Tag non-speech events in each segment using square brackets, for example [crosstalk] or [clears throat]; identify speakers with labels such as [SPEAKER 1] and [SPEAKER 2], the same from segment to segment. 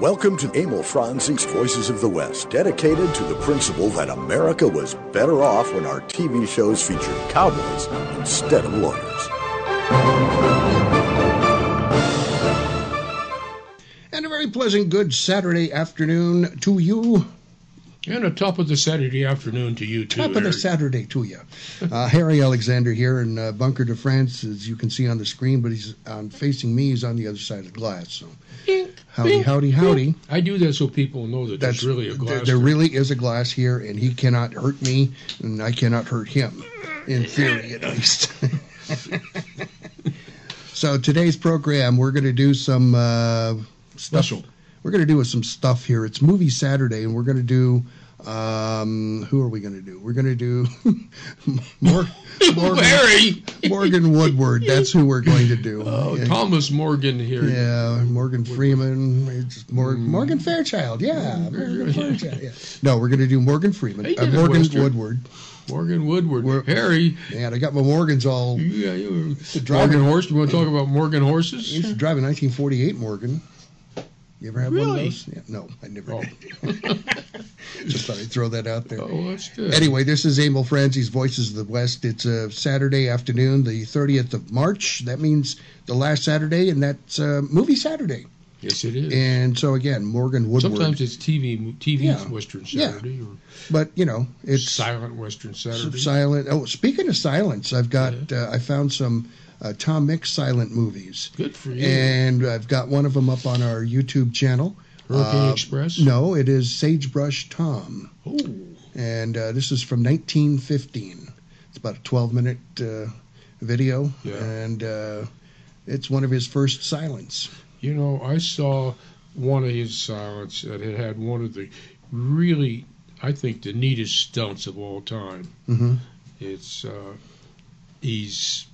[SPEAKER 1] Welcome to Emil Franzi's Voices of the West, dedicated to the principle that America was better off when our TV shows featured cowboys instead of lawyers.
[SPEAKER 2] Pleasant good Saturday afternoon to you.
[SPEAKER 3] And a top of the Saturday afternoon to you, too.
[SPEAKER 2] Top of the Saturday to you. Uh, Harry Alexander here in uh, Bunker de France, as you can see on the screen, but he's on facing me. He's on the other side of the glass. So, howdy, howdy, howdy.
[SPEAKER 3] I do that so people know that
[SPEAKER 2] That's
[SPEAKER 3] there's really a
[SPEAKER 2] there-
[SPEAKER 3] glass.
[SPEAKER 2] There
[SPEAKER 3] there.
[SPEAKER 2] really is a glass here, and he cannot hurt me, and I cannot hurt him, in theory at least. [laughs] so today's program, we're going to do some uh, stuff.
[SPEAKER 3] Special.
[SPEAKER 2] We're going to do some stuff here. It's Movie Saturday, and we're going to do. Um, who are we going to do? We're going to do [laughs] Mor- [laughs] Morgan! Morgan Woodward. That's who we're going to do. [laughs]
[SPEAKER 3] Oh,
[SPEAKER 2] Yeah.
[SPEAKER 3] Thomas Morgan here.
[SPEAKER 2] Yeah, Morgan Freeman, Mor-
[SPEAKER 3] Mm.
[SPEAKER 2] Morgan Fairchild. Yeah, Morgan Fairchild. Yeah. No, we're going to do Morgan Freeman, uh, Morgan
[SPEAKER 3] Western.
[SPEAKER 2] Woodward.
[SPEAKER 3] Morgan Woodward.
[SPEAKER 2] We're-
[SPEAKER 3] Harry,
[SPEAKER 2] Man, I got my Morgans all.
[SPEAKER 3] yeah, you
[SPEAKER 2] driver-
[SPEAKER 3] Morgan horse. Do you want to talk about Morgan horses?
[SPEAKER 2] used to drive a 1948 Morgan. You ever have one of those? Yeah, no, I never
[SPEAKER 3] Oh.
[SPEAKER 2] did. [laughs] Just thought I'd throw that out there.
[SPEAKER 3] Oh, that's good.
[SPEAKER 2] Anyway, this is Emil Franzi's Voices of the West. It's a Saturday afternoon, the 30th of March. That means the last Saturday, and that's uh, Movie Saturday.
[SPEAKER 3] Yes, it is.
[SPEAKER 2] And so again, Morgan Woodward.
[SPEAKER 3] Sometimes it's TV, TV
[SPEAKER 2] Yeah.
[SPEAKER 3] Western
[SPEAKER 2] Yeah.
[SPEAKER 3] Saturday or
[SPEAKER 2] but you know, it's
[SPEAKER 3] silent Western Saturday.
[SPEAKER 2] silent. Oh, speaking of silence, I've got uh, I found some uh, Tom Mix silent movies,
[SPEAKER 3] Good for you.
[SPEAKER 2] and I've got one of them up on our YouTube channel.
[SPEAKER 3] Hurricane
[SPEAKER 2] uh,
[SPEAKER 3] Express.
[SPEAKER 2] No, it is Sagebrush Tom,
[SPEAKER 3] Oh,
[SPEAKER 2] and uh, this is from 1915. It's about a 12 minute uh, video,
[SPEAKER 3] Yeah.
[SPEAKER 2] and uh, it's one of his first silents.
[SPEAKER 3] You know, I saw one of his silents that had had one of the really, I think, the neatest stunts of all time.
[SPEAKER 2] hmm
[SPEAKER 3] It's uh, he's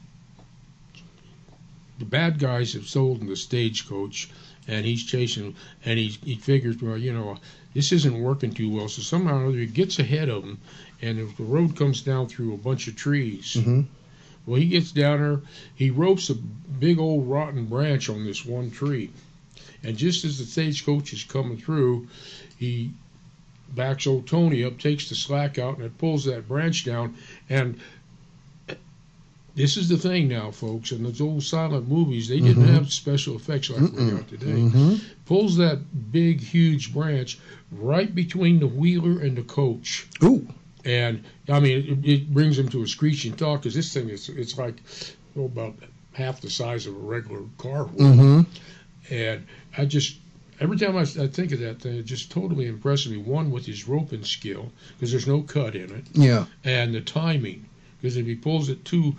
[SPEAKER 3] the bad guys have sold stolen the stagecoach, and he's chasing them, and he he figures, well, you know, this isn't working too well, so somehow or other he gets ahead of them, and if the road comes down through a bunch of trees.
[SPEAKER 2] hmm
[SPEAKER 3] Well, he gets down there, he ropes a big old rotten branch on this one tree. And just as the stagecoach is coming through, he backs old Tony up, takes the slack out, and it pulls that branch down. And this is the thing now, folks. In those old silent movies, they didn't
[SPEAKER 2] Mhm.
[SPEAKER 3] have special effects like we got today.
[SPEAKER 2] hmm
[SPEAKER 3] Pulls that big, huge branch right between the wheeler and the coach
[SPEAKER 2] Ooh,
[SPEAKER 3] and I mean it, it brings him to a screeching halt because this thing is it's like oh, about half the size of a regular car wheel.
[SPEAKER 2] hmm
[SPEAKER 3] and I just every time I, I think of that thing it just totally impresses me one with his roping skill because there's no cut in it
[SPEAKER 2] yeah.
[SPEAKER 3] and the timing because if he pulls it too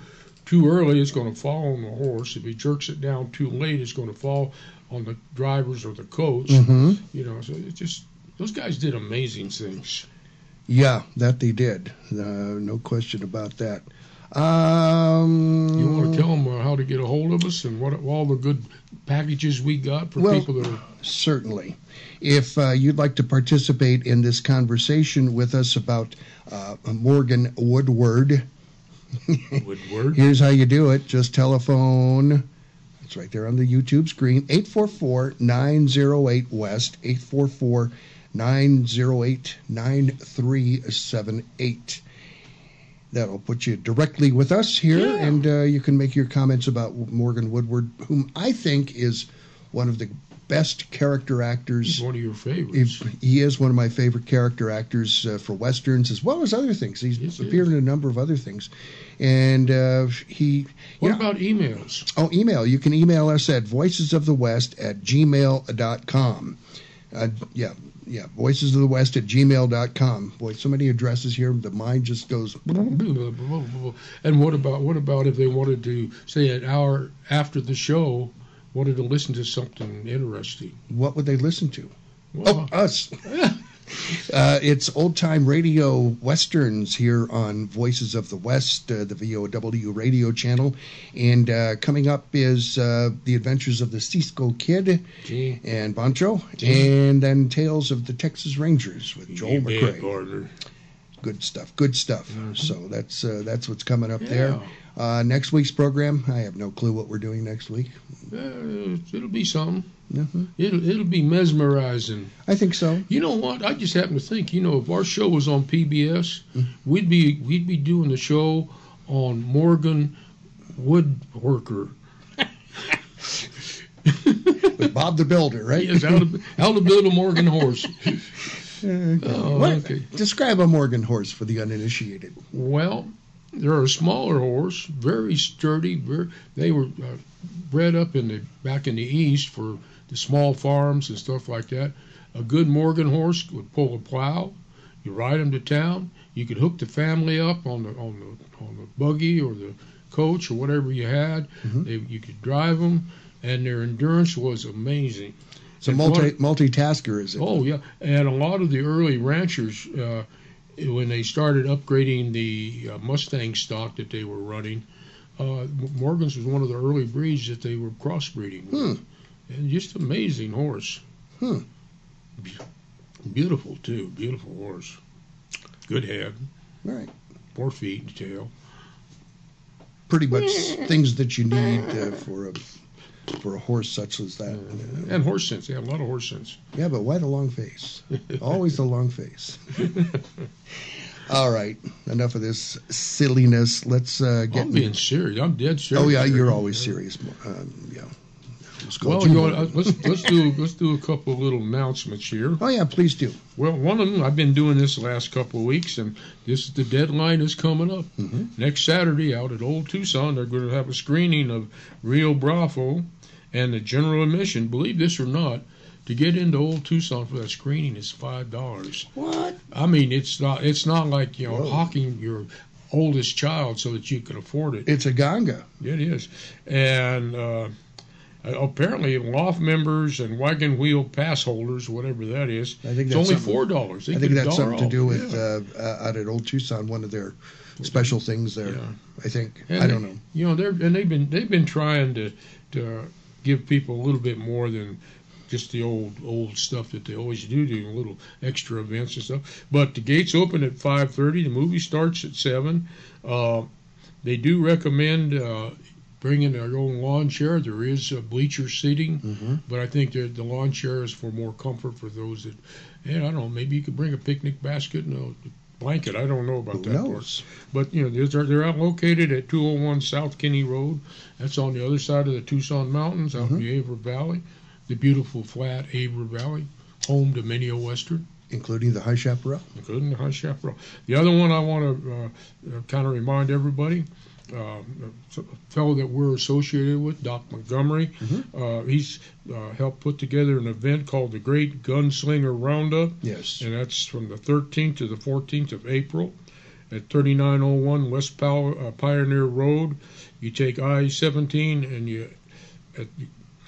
[SPEAKER 3] too early it's going to fall on the horse if he jerks it down too late it's going to fall on the drivers or the coach
[SPEAKER 2] hmm
[SPEAKER 3] you know so it just those guys did amazing things
[SPEAKER 2] Yeah, that they did. Uh, no question about that. Um,
[SPEAKER 3] You want to tell them uh, how to get a hold of us and what all the good packages we got for
[SPEAKER 2] Well-
[SPEAKER 3] people that are.
[SPEAKER 2] Certainly. If uh, you'd like to participate in this conversation with us about uh, Morgan Woodward, [laughs]
[SPEAKER 3] Woodward.
[SPEAKER 2] here's how you do it. Just telephone. It's right there on the YouTube screen. 844 908 West. 844 908 9378. That'll put you directly with us here,
[SPEAKER 3] Yeah.
[SPEAKER 2] and uh, you can make your comments about Morgan Woodward, whom I think is one of the best character actors
[SPEAKER 3] He's one of your favorites.
[SPEAKER 2] he, he is one of my favorite character actors uh, for westerns as well as other things. He's
[SPEAKER 3] Yes,
[SPEAKER 2] appeared
[SPEAKER 3] is.
[SPEAKER 2] in a number of other things, and uh, he.
[SPEAKER 3] what
[SPEAKER 2] know-
[SPEAKER 3] about emails?
[SPEAKER 2] Oh, email. You can email us at voicesofthewest at gmail.com. Uh, yeah, yeah, voices of the west at gmail.com. Boy, so many addresses here, the mind just goes. [laughs]
[SPEAKER 3] And what about what about if they wanted to say an hour after the show wanted to listen to something interesting?
[SPEAKER 2] What would they listen to?
[SPEAKER 3] Well,
[SPEAKER 2] Oh, us. [laughs] Uh, it's old time radio westerns here on Voices of the West, uh, the VOW radio channel. And uh, coming up is uh, The Adventures of the Cisco Kid
[SPEAKER 3] Gee,
[SPEAKER 2] and Pancho,
[SPEAKER 3] Gee.
[SPEAKER 2] and then Tales of the Texas Rangers with Joel
[SPEAKER 3] McCrea.
[SPEAKER 2] Good stuff. Good stuff. So that's uh, that's what's coming up there. Uh, next week's program, I have no clue what we're doing next week.
[SPEAKER 3] Uh, it'll be something.
[SPEAKER 2] Mhm.
[SPEAKER 3] It'll it'll be mesmerizing.
[SPEAKER 2] I think so.
[SPEAKER 3] You know what? I just happen to think. You know, if our show was on PBS,
[SPEAKER 2] Mm.
[SPEAKER 3] we'd be we'd be doing the show on Morgan Woodworker. [laughs]
[SPEAKER 2] With Bob the Builder, right?
[SPEAKER 3] Yes, how to, how to build a Morgan horse. [laughs] Oh,
[SPEAKER 2] What-
[SPEAKER 3] okay.
[SPEAKER 2] Describe a Morgan horse for the uninitiated.
[SPEAKER 3] Well, they're a smaller horse, very sturdy. Very, they were uh, bred up in the back in the east for the small farms and stuff like that. A good Morgan horse would pull a plow. You ride them to town. You could hook the family up on the on the on the buggy or the coach or whatever you had.
[SPEAKER 2] Mhm.
[SPEAKER 3] They, you could drive them, and their endurance was amazing.
[SPEAKER 2] It's a multi multitasker, is it?
[SPEAKER 3] Oh yeah, and a lot of the early ranchers, uh, when they started upgrading the uh, Mustang stock that they were running, uh, Morgan's was one of the early breeds that they were crossbreeding. with. And just amazing horse.
[SPEAKER 2] Hmm.
[SPEAKER 3] Be- Beautiful too, beautiful horse. Good head,
[SPEAKER 2] right.
[SPEAKER 3] four feet in tail.
[SPEAKER 2] Pretty much [laughs] things that you need uh, for a for a horse such as that.
[SPEAKER 3] And horse sense. They have a lot of horse sense.
[SPEAKER 2] Yeah, but why the long face? [laughs] Always the long face. All right, enough of this silliness. Let's uh, get.
[SPEAKER 3] I'm being serious. I'm dead serious.
[SPEAKER 2] oh yeah, you're always serious. Um, yeah. Let's go
[SPEAKER 3] Well, you know, uh, let's let's do let's do a couple of little announcements here.
[SPEAKER 2] oh yeah, please do.
[SPEAKER 3] Well, one of them I've been doing this the last couple of weeks, and this the deadline is coming up.
[SPEAKER 2] Mhm.
[SPEAKER 3] Next Saturday, out at Old Tucson, they're going to have a screening of Rio Bravo, and the general admission. Believe this or not, to get into Old Tucson for that screening is five dollars.
[SPEAKER 2] What?
[SPEAKER 3] I mean, it's not it's not like you know
[SPEAKER 2] Whoa.
[SPEAKER 3] hawking your oldest child so that you can afford it.
[SPEAKER 2] It's a ganga.
[SPEAKER 3] It is, and uh, apparently loft members and wagon wheel pass holders, whatever that is,
[SPEAKER 2] I think
[SPEAKER 3] it's only four dollars.
[SPEAKER 2] I think that's something to do with uh, uh, out at Old Tucson. One of their special things there.
[SPEAKER 3] Yeah.
[SPEAKER 2] I think.
[SPEAKER 3] And
[SPEAKER 2] I don't
[SPEAKER 3] they-
[SPEAKER 2] know.
[SPEAKER 3] You know, they're and they've been they've been trying to to give people a little bit more than just the old old stuff that they always do, doing little extra events and stuff. But the gates open at five thirty. The movie starts at seven. Uh, they do recommend uh, bringing their own lawn chair. There is bleacher seating,
[SPEAKER 2] Mm-hmm.
[SPEAKER 3] but I think the lawn chair is for more comfort for those that. And I don't know. Maybe you could bring a picnic basket and a blanket. I don't know about
[SPEAKER 2] Who
[SPEAKER 3] that part. But you know, they're they're out located at 201 South Kinney Road. That's on the other side of the Tucson Mountains, out in the Avra Valley, the beautiful flat Avra Valley, home to many a Western,
[SPEAKER 2] Including the High Chaparral.
[SPEAKER 3] including the High Chaparral. The other one I want to uh, uh, kind of remind everybody. Uh, a fellow that we're associated with, Doc Montgomery, uh, he's uh, helped put together an event called the Great Gunslinger Roundup
[SPEAKER 2] Yes.
[SPEAKER 3] and that's from the 13th to the 14th of April at 3901 West uh, Pioneer Road. You take I-17 and you, at,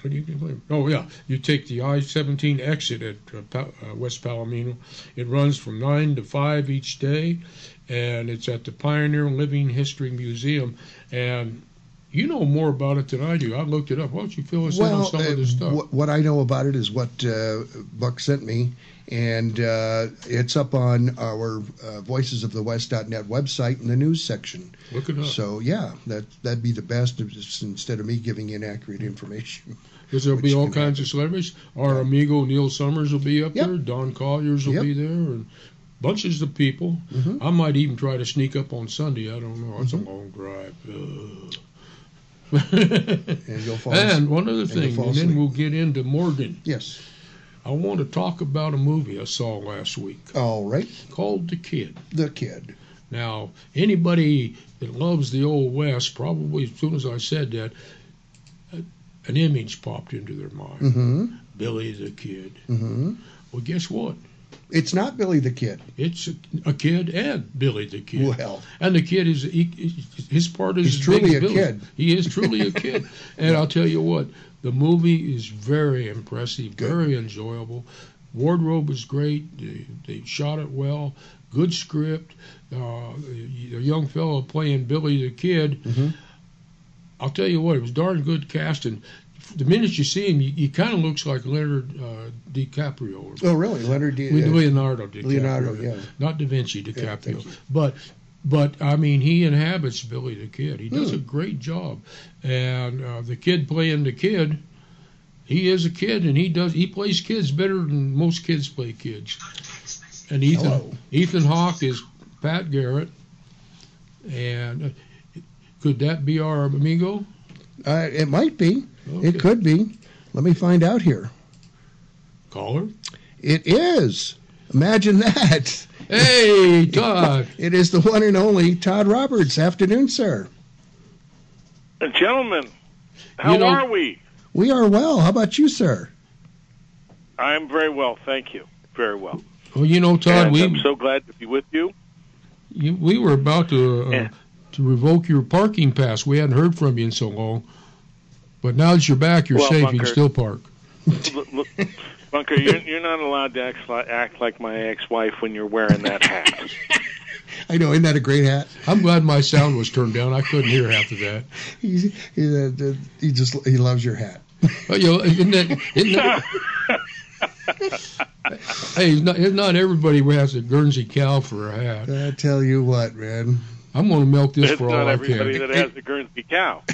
[SPEAKER 3] what do you, oh yeah, you take the I-17 exit at uh, uh, West Palomino. It runs from 9 to 5 each day, and it's at the Pioneer Living History Museum. And you know more about it than I do. I looked it up. Why don't you fill us in on some
[SPEAKER 2] uh,
[SPEAKER 3] of this stuff?
[SPEAKER 2] what, what I know about it is what uh, Buck sent me, and uh, it's up on our uh, voicesofthewest.net website in the news section.
[SPEAKER 3] Look it up.
[SPEAKER 2] So yeah, that that'd be the best instead of me giving inaccurate information. [laughs]
[SPEAKER 3] Because there'll be all kinds of celebrities. Our amigo Neil Summers will be up
[SPEAKER 2] Yep.
[SPEAKER 3] there. Don Colliers will
[SPEAKER 2] Yep.
[SPEAKER 3] be there, and bunches of people.
[SPEAKER 2] Mhm.
[SPEAKER 3] I might even try to sneak up on Sunday. I don't know. It's
[SPEAKER 2] Mm-hmm.
[SPEAKER 3] a long drive. Ugh. [laughs]
[SPEAKER 2] And
[SPEAKER 3] and one other thing,
[SPEAKER 2] fall
[SPEAKER 3] and then we'll get into Morgan.
[SPEAKER 2] yes.
[SPEAKER 3] I want to talk about a movie I saw last week
[SPEAKER 2] All right.
[SPEAKER 3] called The Kid.
[SPEAKER 2] The kid.
[SPEAKER 3] Now, anybody that loves the Old West, probably as soon as I said that, an image popped into their mind.
[SPEAKER 2] Mm-hmm.
[SPEAKER 3] Billy the Kid.
[SPEAKER 2] Mm-hmm.
[SPEAKER 3] Well, guess what?
[SPEAKER 2] It's not Billy the Kid.
[SPEAKER 3] It's a, a kid and Billy the Kid.
[SPEAKER 2] Well,
[SPEAKER 3] And the kid is he, his part is
[SPEAKER 2] He's truly a
[SPEAKER 3] Billy's.
[SPEAKER 2] kid.
[SPEAKER 3] He is truly a kid. [laughs] And I'll tell you what, the movie is very impressive,
[SPEAKER 2] Good.
[SPEAKER 3] very enjoyable. wardrobe was great. They, they shot it well. Good script. Uh, the young fellow playing Billy the Kid.
[SPEAKER 2] Mhm.
[SPEAKER 3] I'll tell you what, it was darn good casting. The minute you see him, he, kind of looks like Leonard uh, DiCaprio.
[SPEAKER 2] Oh, really? Leonard D.
[SPEAKER 3] Le- Leonardo DiCaprio.
[SPEAKER 2] Leonardo, yeah.
[SPEAKER 3] Not Da Vinci DiCaprio.
[SPEAKER 2] you.
[SPEAKER 3] but but I mean, he inhabits Billy the Kid. He does
[SPEAKER 2] Hmm.
[SPEAKER 3] a great job, and uh, the kid playing the kid, he is a kid, and he does he plays kids better than most kids play kids. And Ethan
[SPEAKER 2] Hello.
[SPEAKER 3] Ethan Hawke is Pat Garrett, and uh, could that be our amigo?
[SPEAKER 2] Uh, it might be.
[SPEAKER 3] Okay.
[SPEAKER 2] It could be. Let me find out here.
[SPEAKER 3] Caller.
[SPEAKER 2] It is. Imagine that.
[SPEAKER 3] Hey, [laughs] Todd.
[SPEAKER 2] It is the one and only Todd Roberts. Afternoon, sir.
[SPEAKER 4] Uh, Gentlemen, how
[SPEAKER 3] know-
[SPEAKER 4] are we?
[SPEAKER 2] We are well. How about you, sir?
[SPEAKER 4] I am very well, thank you. Very well.
[SPEAKER 3] well, you know, Todd,
[SPEAKER 4] and
[SPEAKER 3] we
[SPEAKER 4] I'm so glad to be with you.
[SPEAKER 3] You, we were about to uh,
[SPEAKER 4] Yeah.
[SPEAKER 3] to revoke your parking pass. We hadn't heard from you in so long, but now that you're back, you're
[SPEAKER 4] Well,
[SPEAKER 3] safe. You can still park. [laughs]
[SPEAKER 4] Look, look, Bunker, you're, you're not allowed to act like, act like my ex-wife when you're wearing that hat. [laughs]
[SPEAKER 2] I know. Isn't that a great hat?
[SPEAKER 3] I'm glad my sound was turned down. I couldn't hear half of that.
[SPEAKER 2] He's, he, uh, he just he loves your hat.
[SPEAKER 3] But, you know, isn't that, isn't that, [laughs] hey, not, not everybody has a Guernsey cow for a hat.
[SPEAKER 2] I tell you what, man.
[SPEAKER 3] I'm going to milk this
[SPEAKER 4] it's
[SPEAKER 3] for all
[SPEAKER 4] not
[SPEAKER 3] I
[SPEAKER 4] everybody
[SPEAKER 3] can.
[SPEAKER 4] that has the Guernsey cow. [laughs]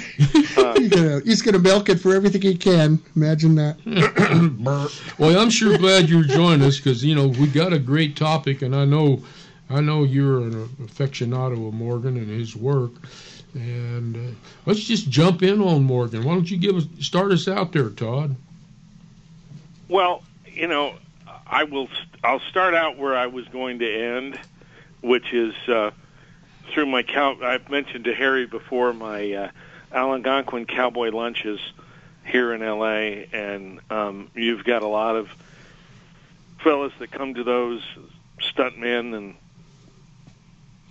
[SPEAKER 4] Uh,
[SPEAKER 2] He's gonna, he's gonna milk it for everything he can. Imagine that. [clears throat]
[SPEAKER 3] Well, I'm sure glad you're joining us because you know we got a great topic, and I know, I know you're an aficionado of Morgan and his work, and uh, let's just jump in on Morgan. Why don't you give us start us out there, Todd?
[SPEAKER 4] Well, you know, I will. I'll start out where I was going to end, which is uh, through my cow. I've mentioned to Harry before my uh, Algonquin cowboy lunches here in L.A. And um, you've got a lot of fellas that come to those stuntmen and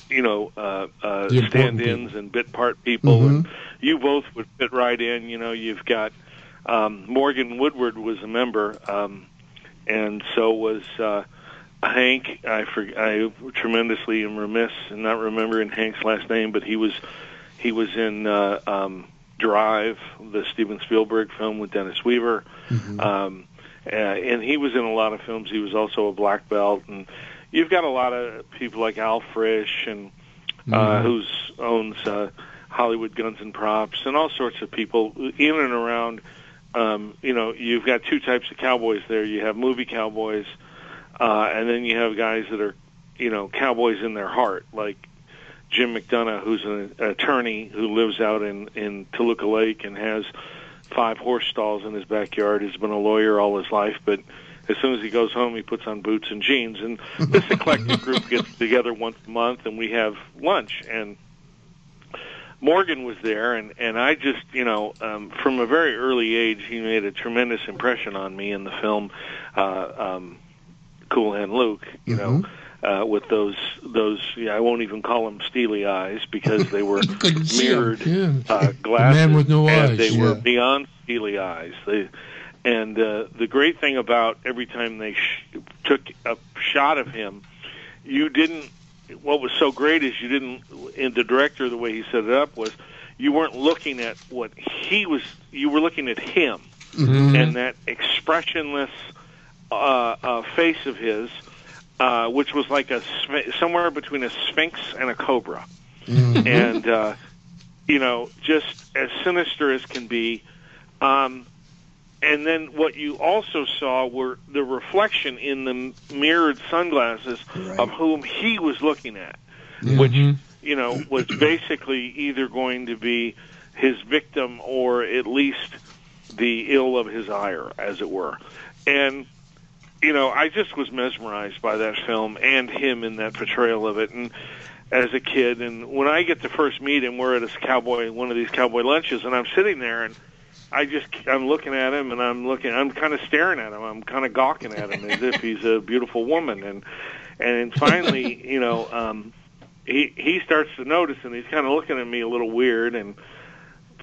[SPEAKER 4] you know uh, uh, stand-ins and bit part people.
[SPEAKER 2] Mhm.
[SPEAKER 4] And you both would fit right in. You know, you've got um, Morgan Woodward was a member, um, and so was uh, Hank. I for, I tremendously am remiss in not remembering Hank's last name, but he was he was in uh, um, Drive, the Steven Spielberg film with Dennis Weaver, um, uh, and he was in a lot of films. He was also a black belt, and you've got a lot of people like Al Frisch and uh,
[SPEAKER 3] Mhm.
[SPEAKER 4] who's owns uh, Hollywood Guns and Props and all sorts of people in and around. Um, you know, you've got two types of cowboys there. You have movie cowboys, uh, and then you have guys that are, you know, cowboys in their heart, like Jim McDonough, who's an attorney who lives out in in Toluca Lake and has five horse stalls in his backyard. He's been a lawyer all his life, but as soon as he goes home, he puts on boots and jeans. And this eclectic group [laughs] gets together once a month, and we have lunch. And Morgan was there, and and I just you know um, from a very early age, he made a tremendous impression on me in the film uh, um, Cool Hand Luke. You know. Uh, with those, those, yeah, I won't even call them steely eyes because they were [laughs]
[SPEAKER 2] You couldn't see 'em.
[SPEAKER 4] mirrored
[SPEAKER 3] Yeah,
[SPEAKER 4] uh, glasses.
[SPEAKER 3] man with no
[SPEAKER 4] and
[SPEAKER 3] eyes,
[SPEAKER 4] They were beyond steely eyes. They, and uh, the great thing about every time they sh- took a shot of him, you didn't. What was so great is you didn't. And the director, the way he set it up was, you weren't looking at what he was. You were looking at him
[SPEAKER 3] Mhm.
[SPEAKER 4] and that expressionless uh, uh, face of his, uh, which was like a sph- somewhere between a sphinx and a cobra,
[SPEAKER 2] Mhm.
[SPEAKER 4] and uh, you know, just as sinister as can be. Um, and then what you also saw were the reflection in the mirrored sunglasses
[SPEAKER 2] Right.
[SPEAKER 4] of whom he was looking at
[SPEAKER 3] Mhm.
[SPEAKER 4] which you know was basically either going to be his victim or at least the ill of his ire, as it were. And you know, I just was mesmerized by that film and him in that portrayal of it. And as a kid, and when I get to first meet him, we're at a cowboy one of these cowboy lunches, and I'm sitting there and. I just I'm looking at him and I'm looking I'm kind of staring at him I'm kind of gawking at him as if he's a beautiful woman and and finally [laughs] you know um he he starts to notice and he's kind of looking at me a little weird and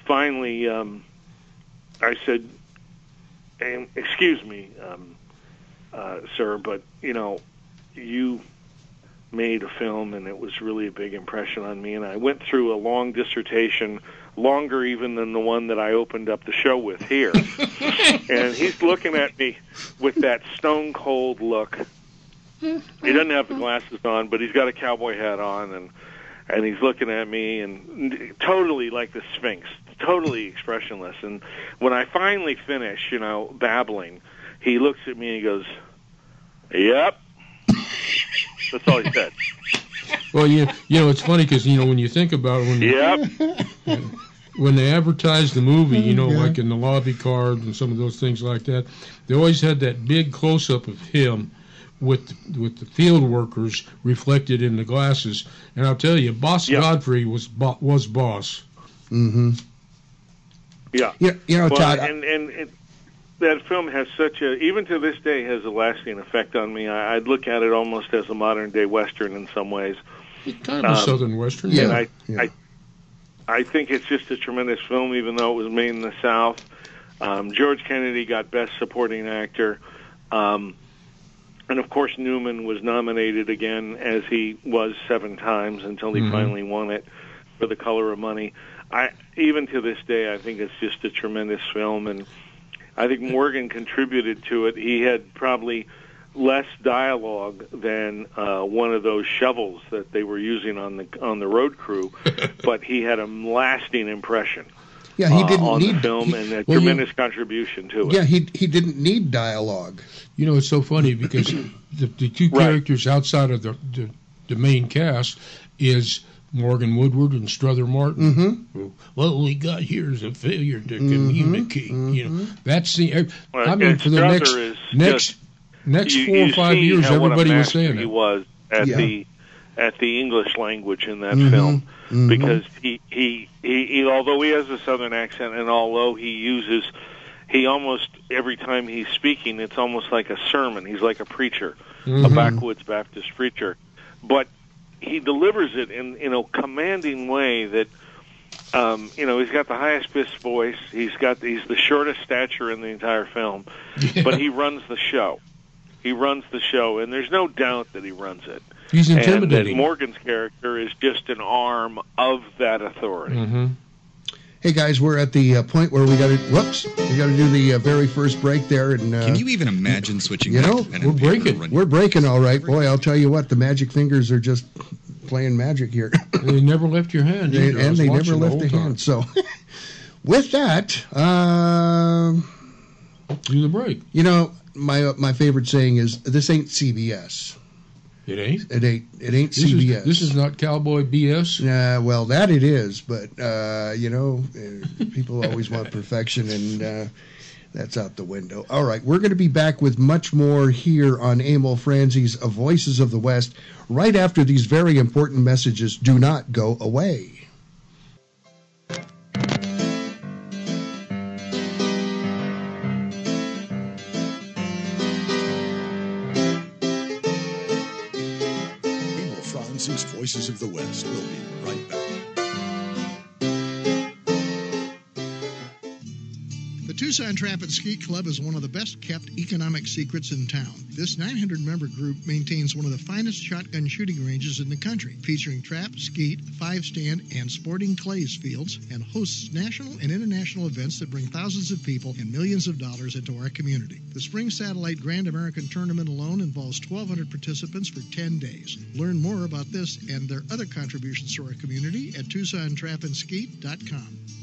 [SPEAKER 4] finally um I said excuse me um uh, sir, but you know, you made a film, and it was really a big impression on me. And I went through a long dissertation, longer even than the one that I opened up the show with here. [laughs] and he's looking at me with that stone cold look. He doesn't have the glasses on, but he's got a cowboy hat on, and and he's looking at me and totally like the Sphinx, totally expressionless. And when I finally finish, you know, babbling, he looks at me and he goes, "Yep." That's all he said.
[SPEAKER 3] Well, you you know it's funny because you know when you think about it, when
[SPEAKER 4] Yep. [laughs]
[SPEAKER 3] when they advertised the movie, you know,
[SPEAKER 2] Yeah.
[SPEAKER 3] like in the lobby card and some of those things like that, they always had that big close up of him with with the field workers reflected in the glasses. And I'll tell you, Boss
[SPEAKER 4] Yeah.
[SPEAKER 3] Godfrey was bo- was boss.
[SPEAKER 2] Mm-hmm.
[SPEAKER 4] Yeah.
[SPEAKER 2] Yeah, you know,
[SPEAKER 4] Well,
[SPEAKER 2] Todd.
[SPEAKER 4] and and it, that film has such a even to this day has a lasting effect on me. I, I'd look at it almost as a modern day western in some ways.
[SPEAKER 3] It's kind of a
[SPEAKER 4] Um,
[SPEAKER 3] southern western.
[SPEAKER 2] yeah.
[SPEAKER 4] And I,
[SPEAKER 2] yeah.
[SPEAKER 4] I, I think it's just a tremendous film, even though it was made in the South. Um, George Kennedy got Best Supporting Actor, um, and of course Newman was nominated again, as he was seven times until he
[SPEAKER 3] Mhm.
[SPEAKER 4] finally won it for The Color of Money. I even to this day, I think it's just a tremendous film, and I think Morgan contributed to it. He had probably less dialogue than uh, one of those shovels that they were using on the on the road crew, [laughs] but he had a lasting impression
[SPEAKER 2] yeah, he
[SPEAKER 4] uh,
[SPEAKER 2] didn't
[SPEAKER 4] on
[SPEAKER 2] need
[SPEAKER 4] the film
[SPEAKER 2] he-
[SPEAKER 4] and a
[SPEAKER 3] well, you-
[SPEAKER 4] tremendous contribution to it.
[SPEAKER 2] yeah, he he didn't need dialogue.
[SPEAKER 3] You know, it's so funny because the, the two
[SPEAKER 4] Right.
[SPEAKER 3] characters outside of the, the the main cast is Morgan Woodward and Strother Martin.
[SPEAKER 2] Mm-hmm.
[SPEAKER 3] What we got here is a failure to mm-hmm. communicate. You know, mm-hmm. that's the.
[SPEAKER 4] Er, well,
[SPEAKER 3] I mean, for the next next
[SPEAKER 4] just-
[SPEAKER 3] next
[SPEAKER 4] you,
[SPEAKER 3] four
[SPEAKER 4] you
[SPEAKER 3] or five years,
[SPEAKER 4] how what a
[SPEAKER 3] everybody was saying
[SPEAKER 4] he was at
[SPEAKER 2] Yeah.
[SPEAKER 4] the at the English language in that
[SPEAKER 2] Mhm.
[SPEAKER 4] film
[SPEAKER 2] mm-hmm.
[SPEAKER 4] because he, he he he although he has a southern accent and although he uses he almost every time he's speaking it's almost like a sermon he's like a preacher a backwoods Baptist preacher but he delivers it in in a commanding way that um, you know he's got the highest pitched voice he's got he's the shortest stature in the entire film but he runs the show. He runs the show, and there's no doubt that he runs it.
[SPEAKER 3] He's
[SPEAKER 4] And
[SPEAKER 3] intimidating.
[SPEAKER 4] Morgan's character is just an arm of that authority.
[SPEAKER 3] hmm
[SPEAKER 2] Hey guys, we're at the uh, point where we got to whoops, we got to do the uh, very first break there, and uh,
[SPEAKER 5] Can you even imagine switching
[SPEAKER 2] you know,
[SPEAKER 5] to
[SPEAKER 3] we're breaking.
[SPEAKER 5] when-
[SPEAKER 2] we're breaking all right, boy. I'll tell you what, the magic fingers are just playing magic here. [laughs]
[SPEAKER 3] They never left your hand,
[SPEAKER 2] They- and they never left
[SPEAKER 3] the
[SPEAKER 2] the hand. So, [laughs] with that, um,
[SPEAKER 3] time. Do the break.
[SPEAKER 2] you know, my uh, my favorite saying is, "This ain't CBS.
[SPEAKER 3] It ain't.
[SPEAKER 2] It ain't. It ain't
[SPEAKER 3] This
[SPEAKER 2] CBS."
[SPEAKER 3] is, this is not cowboy BS.
[SPEAKER 2] Uh, well, that it is, but uh, you know, uh, people always want perfection, and uh, that's out the window. All right, we're going to be back with much more here on Emil Franzi's Voices of the West right after these very important messages. Do not go away.
[SPEAKER 1] The West. We'll be
[SPEAKER 6] Tucson Trap and Skeet Club is one of the best kept economic secrets in town. This 900 member group maintains one of the finest shotgun shooting ranges in the country, featuring trap, skeet, five stand, and sporting clays fields, and hosts national and international events that bring thousands of people and millions of dollars into our community. The Spring Satellite Grand American Tournament alone involves 1,200 participants for 10 days. Learn more about this and their other contributions to our community at TucsonTrapandSkeet.com.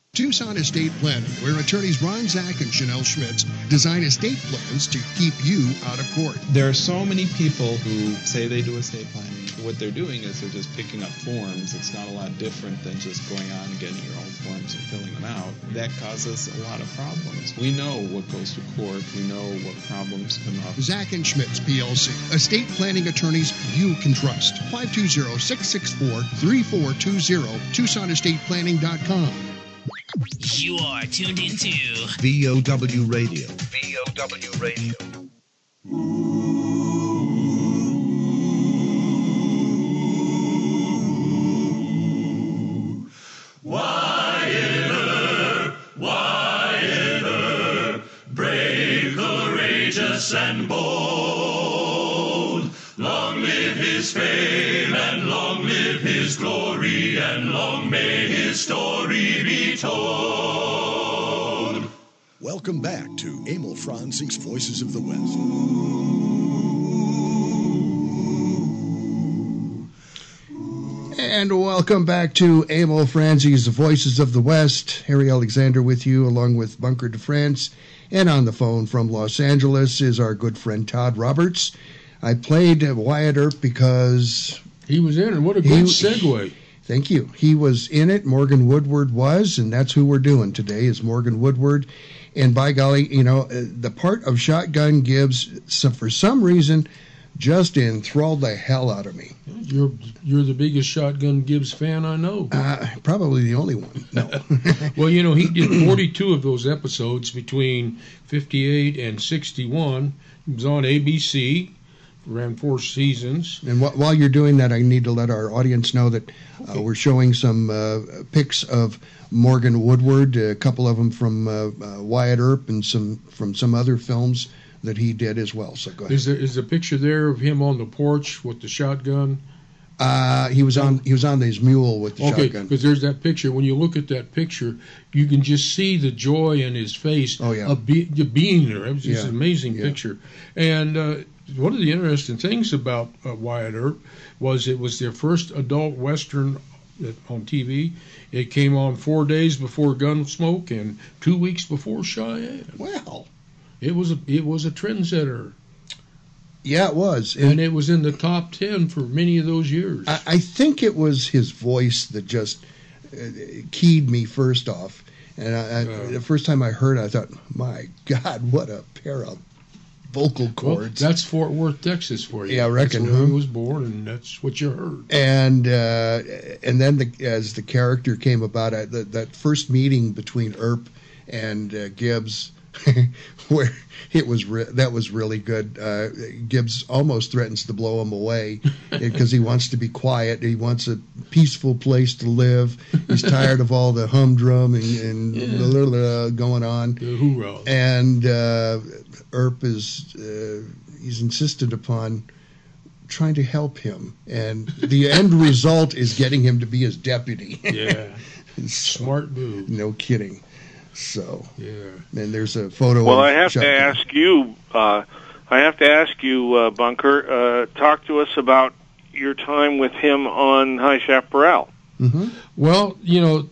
[SPEAKER 6] Tucson Estate Planning, where attorneys Ron Zach and Chanel Schmitz design estate plans to keep you out of court.
[SPEAKER 7] There are so many people who say they do estate planning what they're doing is they're just picking up forms. It's not a lot different than just going on and getting your own forms and filling them out. That causes a lot of problems. We know what goes to court. We know what problems come up.
[SPEAKER 6] Zach and Schmitz PLC, estate planning attorneys you can trust. 520-664-3420, TucsonEstatePlanning.com.
[SPEAKER 8] You are tuned into
[SPEAKER 1] VOW Radio.
[SPEAKER 8] VOW Radio.
[SPEAKER 9] Why ever Brave Courageous and bold. Long live his fame and long live his glory and long may his story be.
[SPEAKER 1] Welcome back to Emil Franzi's Voices of the West.
[SPEAKER 2] And welcome back to Emil Franzi's Voices of the West. Harry Alexander with you, along with Bunker de France. And on the phone from Los Angeles is our good friend Todd Roberts. I played Wyatt Earp because
[SPEAKER 3] He was in it. What a good
[SPEAKER 2] He-
[SPEAKER 3] segue.
[SPEAKER 2] Thank you. He was in it. Morgan Woodward was, and that's who we're doing today is Morgan Woodward. And by golly, you know, uh, the part of Shotgun Gibbs, so for some reason, just enthralled the hell out of me.
[SPEAKER 3] You're you're the biggest Shotgun Gibbs fan I know.
[SPEAKER 2] Uh, probably the only one. No. [laughs]
[SPEAKER 3] Well, you know, he did 42 of those episodes between 58 and 61. He was on ABC, ran four seasons.
[SPEAKER 2] And wh- while you're doing that, I need to let our audience know that uh, we're showing some uh, pics of Morgan Woodward, a couple of them from uh, uh, Wyatt Earp, and some from some other films that he did as well. So go ahead.
[SPEAKER 3] Is there is a picture there of him on the porch with the shotgun?
[SPEAKER 2] Uh, he was on he was on his mule with the
[SPEAKER 3] Okay,
[SPEAKER 2] shotgun.
[SPEAKER 3] because there's that picture. When you look at that picture, you can just see the joy in his face
[SPEAKER 2] Oh, yeah.
[SPEAKER 3] of be, being there. It was just
[SPEAKER 2] Yeah,
[SPEAKER 3] an amazing
[SPEAKER 2] yeah.
[SPEAKER 3] picture. And uh, one of the interesting things about uh, Wyatt Earp was it was their first adult western on TV. It came on four days before Gunsmoke and two weeks before Cheyenne.
[SPEAKER 2] Well,
[SPEAKER 3] It was a it was a trendsetter,
[SPEAKER 2] yeah, it was.
[SPEAKER 3] and
[SPEAKER 2] And
[SPEAKER 3] it was in the top ten for many of those years.
[SPEAKER 2] I, I think it was his voice that just uh, keyed me first off. And I, I,
[SPEAKER 3] Yeah.
[SPEAKER 2] the first time I heard it, I thought, my God, what a pair of vocal
[SPEAKER 3] Well,
[SPEAKER 2] cords.
[SPEAKER 3] that's Fort Worth, Texas, for you.
[SPEAKER 2] Yeah, I reckon,
[SPEAKER 3] That's where he was born, and that's what you heard.
[SPEAKER 2] and uh, and then the, as the character came about, I, that that first meeting between Earp and uh, Gibbs, [laughs] where it was re- that was really good. Uh, Gibbs almost threatens to blow him away [laughs] because he wants to be quiet. He wants a peaceful place to live. He's tired of all the humdrum and, and
[SPEAKER 3] Yeah.
[SPEAKER 2] blah, blah, blah going on
[SPEAKER 3] The hoorah.
[SPEAKER 2] and uh, Earp is uh, he's insisted upon trying to help him, and the end result is getting him to be his deputy.
[SPEAKER 3] Yeah, [laughs] smart move.
[SPEAKER 2] no kidding. So,
[SPEAKER 3] Yeah.
[SPEAKER 2] and there's a photo.
[SPEAKER 4] Well,
[SPEAKER 2] of
[SPEAKER 4] I have to ask you. Uh, I have to ask you, uh, Bunker. Uh, talk to us about your time with him on High Chaparral.
[SPEAKER 2] Mhm.
[SPEAKER 3] Well, you know,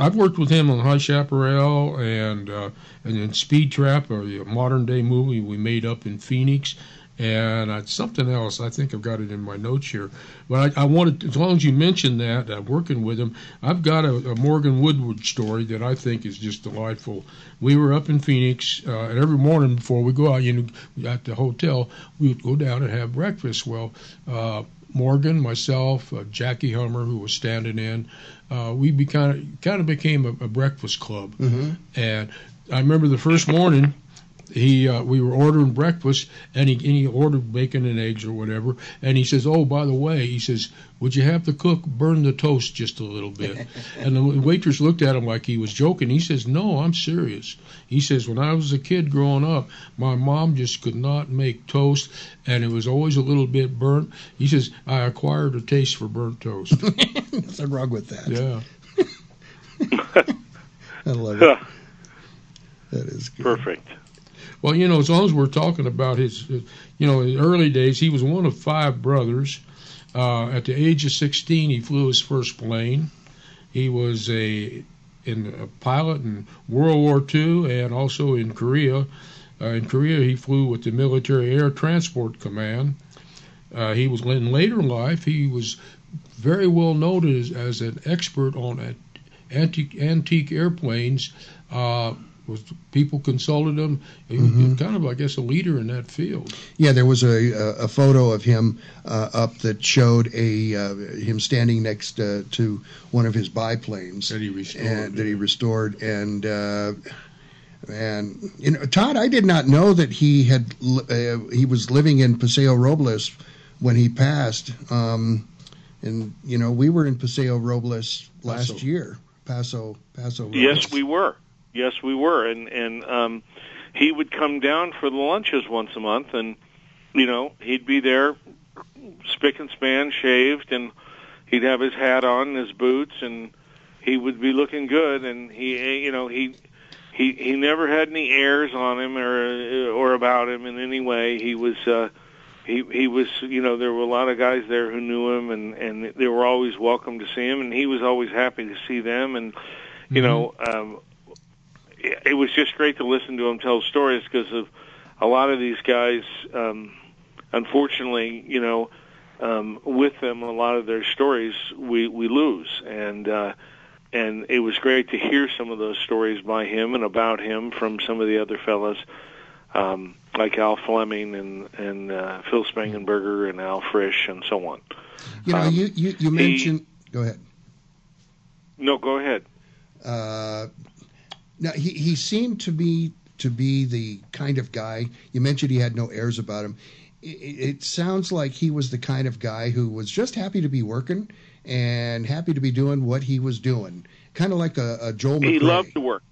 [SPEAKER 3] I've worked with him on High Chaparral and uh, and then Speed Trap, or a modern day movie we made up in Phoenix, and uh, something else. I think I've got it in my notes here. But I, I wanted, as long as you mentioned that, uh, working with him, I've got a, a Morgan Woodward story that I think is just delightful. We were up in Phoenix, uh, and every morning before we go out, you know, at the hotel, we would go down and have breakfast. Well. Uh, Morgan, myself, uh, Jackie Hummer, who was standing in, uh, we be kind of became a, a breakfast club.
[SPEAKER 2] Mhm.
[SPEAKER 3] And I remember the first morning, he uh, we were ordering breakfast, and he and he ordered bacon and eggs or whatever, and he says, "Oh, by the way," he says, "Would you have the cook burn the toast just a little bit?" [laughs] and the waitress looked at him like he was joking. He says, "No, I'm serious." He says, "When I was a kid growing up, my mom just could not make toast, and it was always a little bit burnt." He says, "I acquired a taste for burnt toast." [laughs]
[SPEAKER 2] Nothing wrong with that.
[SPEAKER 3] yeah. [laughs]
[SPEAKER 2] I love it. That is good.
[SPEAKER 4] Perfect.
[SPEAKER 3] Well, you know, as long as we're talking about his, uh, you know, early days, he was one of five brothers. Uh, at the age of 16, he flew his first plane. He was a in a pilot in World War II and also in Korea. Uh, in Korea, he flew with the Military Air Transport Command. Uh, he was in later life. He was very well noted as, as an expert on an- antique antique airplanes. Was people consulted him. He was
[SPEAKER 2] Mhm.
[SPEAKER 3] kind of, I guess, a leader in that field.
[SPEAKER 2] Yeah, there was a a, a photo of him uh, up that showed a uh, him standing next uh, to one of his biplanes
[SPEAKER 3] that he restored.
[SPEAKER 2] and, that he restored, and uh, and you know, Todd, I did not know that he had uh, he was living in Paseo Robles when he passed. Um, and you know, we were in Paseo Robles last
[SPEAKER 3] Paso.
[SPEAKER 2] year, Paso Paso. Robles.
[SPEAKER 4] Yes, we were. Yes, we were, and and um, he would come down for the lunches once a month, and you know he'd be there, spick and span, shaved, and he'd have his hat on, and his boots, and he would be looking good, and he, you know, he. He he never had any airs on him or or about him in any way. He was uh he he was you know there were a lot of guys there who knew him and and they were always welcome to see him and he was always happy to see them and you know um it, was just great to listen to him tell stories because of a lot of these guys um unfortunately you know um with them a lot of their stories we we lose and uh and it was great to hear some of those stories by him and about him from some of the other fellas um like Al Fleming and and uh, Phil Spangenberger and Al Frisch and so on.
[SPEAKER 2] You know,
[SPEAKER 4] Um,
[SPEAKER 2] you you, you
[SPEAKER 4] he-
[SPEAKER 2] mentioned. go ahead.
[SPEAKER 4] No, go ahead.
[SPEAKER 2] Uh, now he he seemed to be to be the kind of guy you mentioned. He had no airs about him. It, it sounds like he was the kind of guy who was just happy to be working and happy to be doing what he was doing. Kind of like a, a Joel
[SPEAKER 4] He
[SPEAKER 2] McCrea.
[SPEAKER 4] loved to work.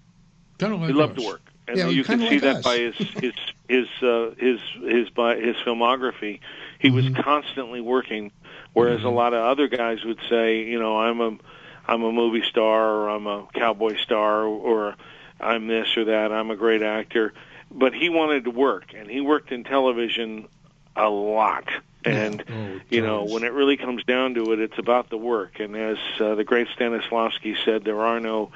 [SPEAKER 3] Kind of like
[SPEAKER 4] He loved
[SPEAKER 3] us.
[SPEAKER 4] to work, and
[SPEAKER 2] Yeah,
[SPEAKER 4] you can see
[SPEAKER 2] like
[SPEAKER 4] that
[SPEAKER 2] us.
[SPEAKER 4] by his [laughs] his his uh, his his by his filmography. He was
[SPEAKER 2] Mm-hmm.
[SPEAKER 4] constantly working, whereas a lot of other guys would say, you know, I'm a I'm a movie star or I'm a cowboy star or I'm this or that. I'm a great actor, but he wanted to work, and he worked in television a lot. And
[SPEAKER 3] Oh,
[SPEAKER 4] you know, when it really comes down to it, it's about the work. And as uh, the great Stanislavski said, there are no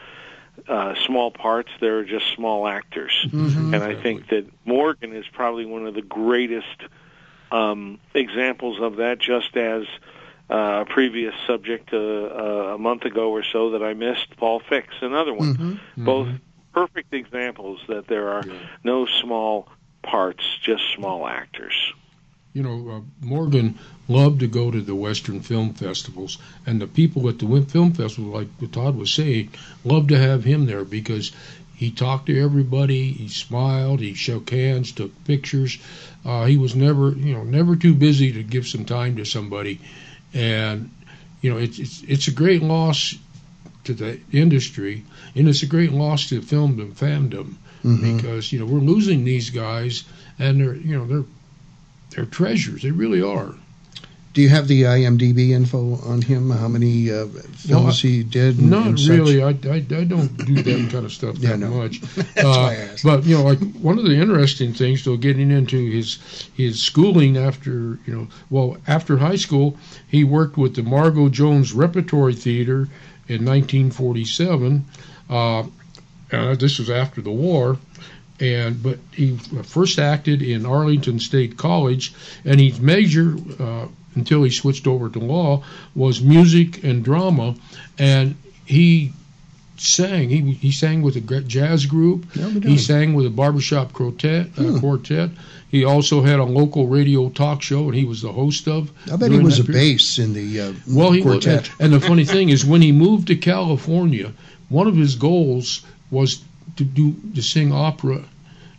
[SPEAKER 4] uh, small parts; there are just small actors.
[SPEAKER 2] Mhm.
[SPEAKER 4] And I think that Morgan is probably one of the greatest um, examples of that. Just as uh, a previous subject uh, uh, a month ago or so that I missed, Paul Fix, another one.
[SPEAKER 2] Mhm.
[SPEAKER 4] Both perfect examples that there are no small parts, just small actors.
[SPEAKER 3] you know, uh, Morgan loved to go to the Western film festivals, and the people at the win- film festival, like Todd was saying, loved to have him there because he talked to everybody, he smiled, he shook hands, took pictures. Uh, he was never, you know, never too busy to give some time to somebody, and you know, it's it's it's a great loss to the industry, and it's a great loss to film and fandom
[SPEAKER 2] Mhm.
[SPEAKER 3] because you know we're losing these guys, and they're you know they're they're treasures. They really are.
[SPEAKER 2] Do you have the IMDb info on him? How many uh, films he did? and-
[SPEAKER 3] Not
[SPEAKER 2] and
[SPEAKER 3] really. I, I, I don't do that kind of stuff
[SPEAKER 2] Yeah,
[SPEAKER 3] that
[SPEAKER 2] no.
[SPEAKER 3] much. [laughs]
[SPEAKER 2] That's
[SPEAKER 3] Uh,
[SPEAKER 2] why I asked.
[SPEAKER 3] But you know, like one of the interesting things, though, getting into his his schooling after you know, well, after high school, he worked with the Margo Jones Repertory Theater in 1947. Uh, uh, this was after the war, and but he first acted in Arlington State College, and his major uh, until he switched over to law was music and drama, and he sang. He he sang with a jazz group. He sang with a barbershop quartet. Uh,
[SPEAKER 2] Hmm.
[SPEAKER 3] quartet. He also had a local radio talk show, and he was the host of.
[SPEAKER 2] I bet he was a
[SPEAKER 3] period.
[SPEAKER 2] bass in the uh,
[SPEAKER 3] Well, he
[SPEAKER 2] quartet.
[SPEAKER 3] and the funny thing is, when he moved to California, one of his goals was to do to sing opera,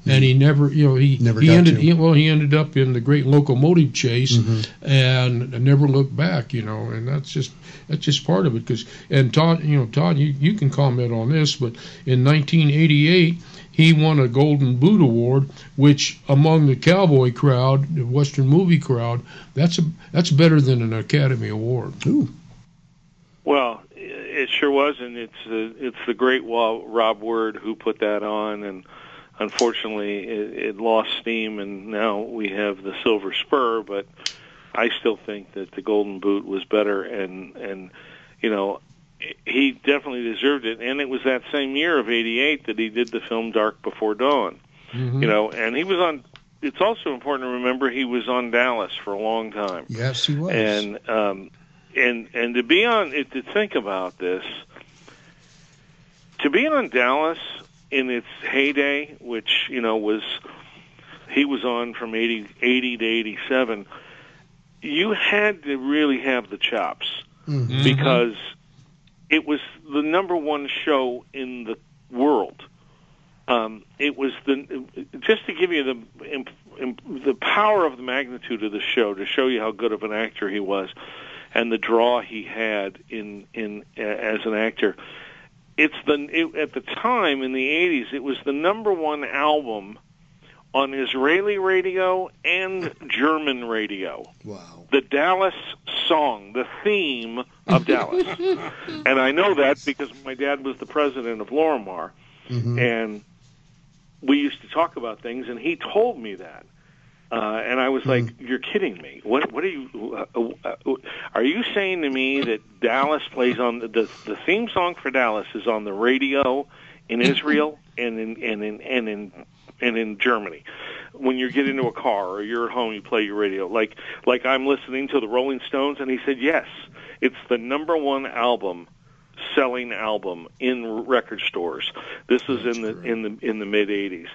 [SPEAKER 3] and he never, you know, he
[SPEAKER 2] Never
[SPEAKER 3] he ended. He, well, he ended up in the Great Locomotive Chase,
[SPEAKER 2] Mhm.
[SPEAKER 3] and never looked back, you know, and that's just that's just part of it. Because and Todd, you know, Todd, you you can comment on this, but in 1988. He won a Golden Boot Award, which among the cowboy crowd, the Western movie crowd, that's a that's better than an Academy Award.
[SPEAKER 2] Ooh,
[SPEAKER 4] Well, it sure was, and it's uh, it's the great Rob Word who put that on, and unfortunately, it, it lost steam, and now we have the Silver Spur. But I still think that the Golden Boot was better, and and you know he definitely deserved it. And it was that same year of '88 that he did the film Dark Before Dawn.
[SPEAKER 3] Mhm.
[SPEAKER 4] You know, and he was on it's also important to remember he was on Dallas for a long time.
[SPEAKER 2] Yes, he was.
[SPEAKER 4] And um, and and to be on it to think about this, to be on Dallas in its heyday, which you know was he was on from 80, 80 to eighty seven. You had to really have the chops
[SPEAKER 2] Mhm.
[SPEAKER 4] because it was the number one show in the world. Um, it was the just to give you the imp, imp, the power of the magnitude of the show to show you how good of an actor he was, and the draw he had in in uh, as an actor. It's the it, at the time in the '80s. It was the number one album on Israeli radio and German radio
[SPEAKER 2] Wow.
[SPEAKER 4] the Dallas song, the theme of Dallas. [laughs] and I know that because my dad was the president of Lorimar,
[SPEAKER 2] Mhm.
[SPEAKER 4] and we used to talk about things, and he told me that. Uh, and I was like, "You're kidding me! What? What are you? Uh, uh, are you saying to me that Dallas plays on the the, the theme song for Dallas is on the radio in [laughs] Israel and in and in and in and in Germany? When you get into a car or you're at home, you play your radio. Like like I'm listening to the Rolling Stones, and he said, "Yes, it's the number one album." selling album in record stores. This was in the in the in the mid 80s.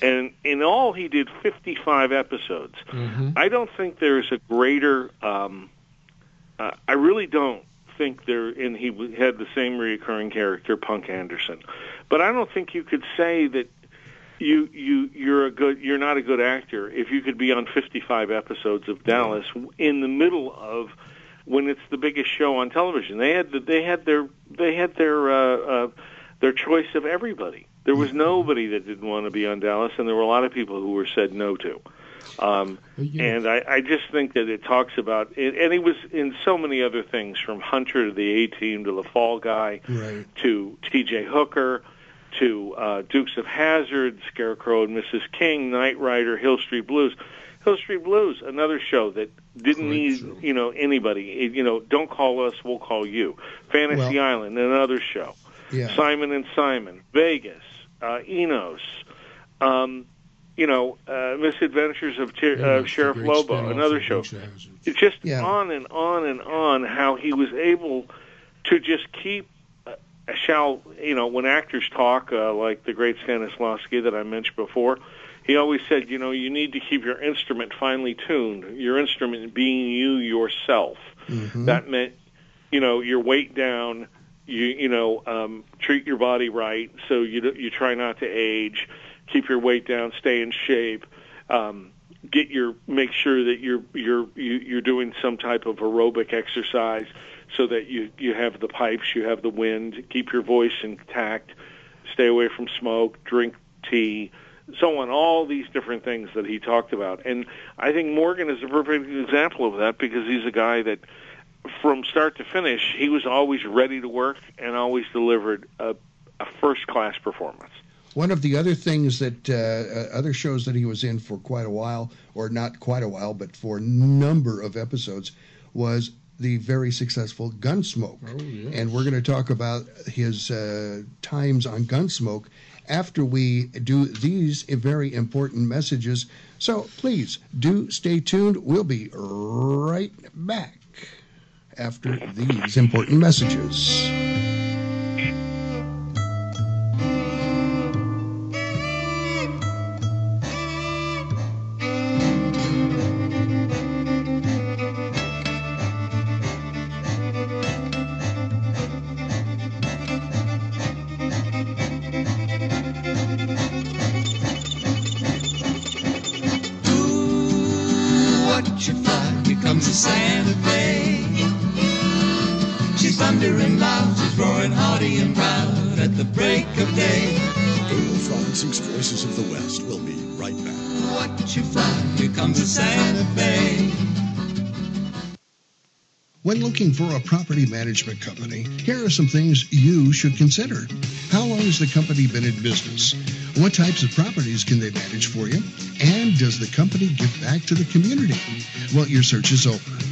[SPEAKER 4] And in all he did 55 episodes.
[SPEAKER 3] Mhm.
[SPEAKER 4] I don't think there's a greater um uh, I really don't think there and he had the same recurring character Punk Anderson. But I don't think you could say that you you you're a good you're not a good actor if you could be on 55 episodes of Dallas in the middle of when it's the biggest show on television. They had the, they had their they had their uh, uh, their choice of everybody. There was nobody that didn't want to be on Dallas, and there were a lot of people who were said no to. Um, and I, I just think that it talks about it, and it was in so many other things, from Hunter to the A Team to the Fall Guy
[SPEAKER 2] Right.
[SPEAKER 4] to T.J. Hooker to uh, Dukes of Hazzard, Scarecrow and Mrs. King, Knight Rider, Hill Street Blues. Hill Street Blues, another show that didn't need you know anybody. It- you know, don't call us, we'll call you. Fantasy
[SPEAKER 2] Well-
[SPEAKER 4] Island, another show.
[SPEAKER 2] Yeah.
[SPEAKER 4] Simon and Simon, Vegas, uh, Enos. Um, you know, uh, Misadventures of Ter-
[SPEAKER 3] Yeah,
[SPEAKER 4] uh, Sheriff Lobo, another show.
[SPEAKER 3] Dukes of Hazzard.
[SPEAKER 4] It's just
[SPEAKER 2] Yeah.
[SPEAKER 4] on and on and on how he was able to just keep shall you know when actors talk uh, like the great Stanislavski that I mentioned before he always said you know you need to keep your instrument finely tuned your instrument being you yourself
[SPEAKER 2] Mhm.
[SPEAKER 4] that meant you know your weight down you you know um treat your body right so you you try not to age keep your weight down stay in shape um get your make sure that you're you're you, you're doing some type of aerobic exercise so that you you have the pipes you have the wind keep your voice intact stay away from smoke drink tea so on all these different things that he talked about. And i think morgan is a perfect example of that because he's a guy that from start to finish he was always ready to work and always delivered a, a first class performance.
[SPEAKER 2] One of the other things that uh, uh, other shows that he was in for quite a while, or not quite a while, but for a number of episodes, was the very successful Gunsmoke.
[SPEAKER 3] Oh, yeah.
[SPEAKER 2] And we're going to talk about his uh, times on Gunsmoke after we do these very important messages. So please do stay tuned. We'll be right back after these important messages.
[SPEAKER 6] When looking for a property management company, here are some things you should consider. How long has the company been in business? What types of properties can they manage for you? And does the company give back to the community? Well, your search is over.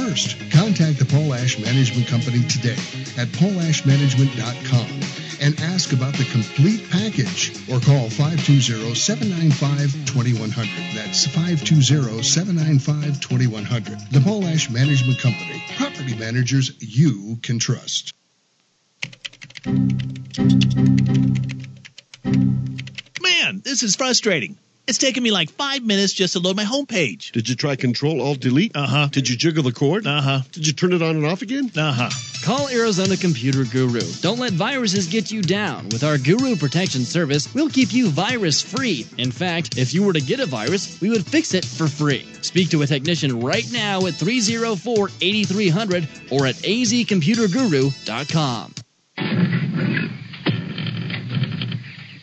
[SPEAKER 2] Contact the Polash Management Company today at polashmanagement.com and ask about the complete package or call 520-795-2100. That's 520-795-2100. The Polash Management Company. Property managers you can trust.
[SPEAKER 10] Man, this is frustrating. It's taken me like five minutes just to load my homepage.
[SPEAKER 11] Did you try Control Alt Delete?
[SPEAKER 10] Uh huh.
[SPEAKER 11] Did you jiggle the cord?
[SPEAKER 10] Uh huh.
[SPEAKER 11] Did you turn it on and off again?
[SPEAKER 10] Uh huh.
[SPEAKER 12] Call Arizona Computer Guru. Don't let viruses get you down. With our Guru Protection Service, we'll keep you virus free. In fact, if you were to get a virus, we would fix it for free. Speak to a technician right now at 304 8300 or at azcomputerguru.com.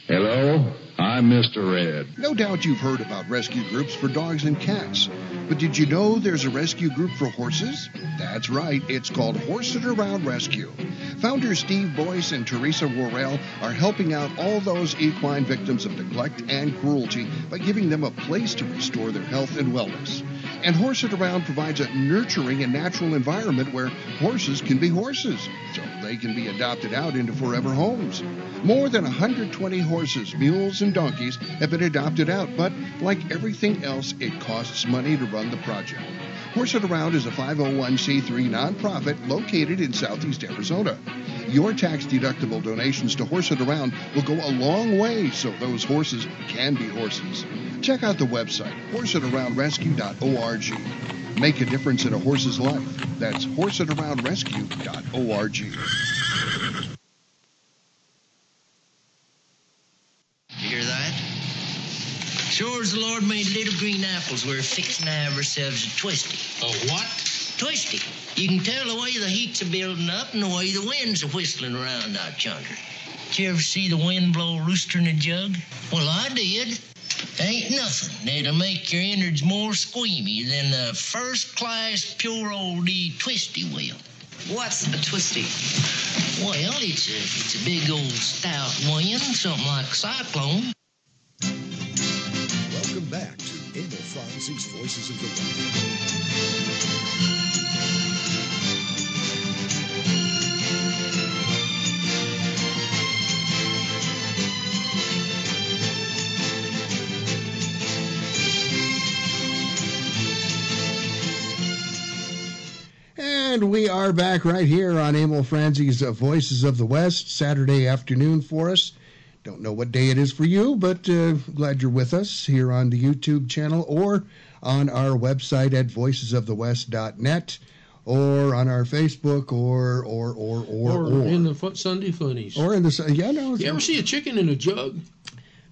[SPEAKER 13] Hello, I'm Mr. Red.
[SPEAKER 2] No doubt you've heard about rescue groups for dogs and cats. But did you know there's a rescue group for horses? That's right, it's called Horse Around Rescue. Founders Steve Boyce and Teresa Worrell are helping out all those equine victims of neglect and cruelty by giving them a place to restore their health and wellness. And Horse It Around provides a nurturing and natural environment where horses can be horses, so they can be adopted out into forever homes. More than 120 horses, mules, and donkeys have been adopted out, but like everything else, it costs money to run the project. Horse It Around is a 501c3 nonprofit located in southeast Arizona. Your tax deductible donations to Horse It Around will go a long way so those horses can be horses. Check out the website, horseitaroundrescue.org. Make a difference in a horse's life. That's horseitaroundrescue.org.
[SPEAKER 14] You hear that? Sure as the Lord made little green apples, we're fixing to have ourselves a twisty.
[SPEAKER 3] A what?
[SPEAKER 14] Twisty. You can tell the way the heat's a building up and the way the winds are whistling around out yonder. Did you ever see the wind blow a rooster in a jug? Well, I did. Ain't nothing that'll make your innards more squeamy than a first class pure old twisty will.
[SPEAKER 15] What's a twisty?
[SPEAKER 14] Well, it's a, it's a big old stout wind, something like a cyclone.
[SPEAKER 1] Emil Voices of the West.
[SPEAKER 2] And we are back right here on Emil Franzi's Voices of the West, Saturday afternoon for us. Don't know what day it is for you, but uh, glad you're with us here on the YouTube channel or on our website at voicesofthewest.net or on our Facebook or or or or
[SPEAKER 3] Or,
[SPEAKER 2] or,
[SPEAKER 3] in the fun, Sunday funnies.
[SPEAKER 2] or in the yeah no
[SPEAKER 3] you ever see a chicken in a jug?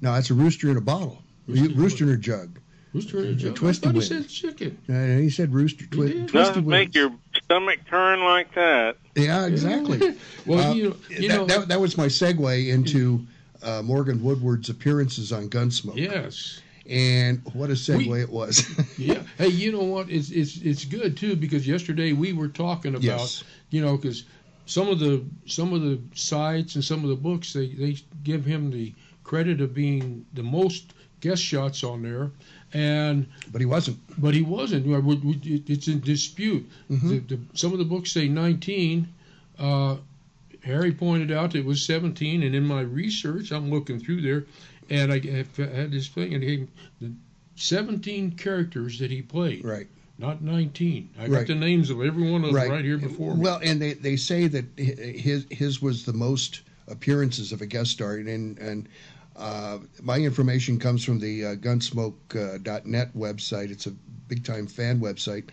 [SPEAKER 2] no that's a rooster in a bottle rooster, rooster in a jug
[SPEAKER 3] Rooster in a jug.
[SPEAKER 2] Twisty
[SPEAKER 3] I he said chicken.
[SPEAKER 2] uh, he said rooster twi-
[SPEAKER 3] did?
[SPEAKER 2] twisty
[SPEAKER 4] Doesn't make your stomach turn like that.
[SPEAKER 2] Yeah, exactly. [laughs]
[SPEAKER 3] Well,
[SPEAKER 2] Uh,
[SPEAKER 3] you, you
[SPEAKER 2] that,
[SPEAKER 3] know,
[SPEAKER 2] that, that was my segue into uh, Morgan Woodward's appearances on Gunsmoke.
[SPEAKER 3] yes.
[SPEAKER 2] And what a segue
[SPEAKER 3] We-
[SPEAKER 2] it was. [laughs]
[SPEAKER 3] yeah. Hey, you know what? It's it's it's good too because yesterday we were talking about
[SPEAKER 2] Yes.
[SPEAKER 3] you know because some of the some of the sites and some of the books they they give him the credit of being the most guest shots on there, and
[SPEAKER 2] but he wasn't.
[SPEAKER 3] but he wasn't. You know, we- we- it- It's in dispute.
[SPEAKER 2] Mhm.
[SPEAKER 3] The, the, some of the books say 19. Uh, Harry pointed out it was 17, and in my research, I'm looking through there, and I had this thing, and he, the 17 characters that he played,
[SPEAKER 2] Right.
[SPEAKER 3] not 19. I got the names of every one of them right, here before me.
[SPEAKER 2] Well, and they, they say that his his was the most appearances of a guest star, and and uh, my information comes from the uh, Gunsmoke.net website. It's a big time fan website,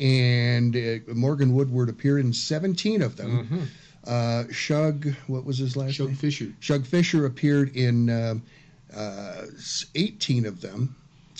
[SPEAKER 2] and uh, Morgan Woodward appeared in 17 of them.
[SPEAKER 3] Mhm.
[SPEAKER 2] Uh, Shug, what was his last
[SPEAKER 3] Shug
[SPEAKER 2] name?
[SPEAKER 3] Fisher.
[SPEAKER 2] Shug Fisher appeared in um uh, 18 of them.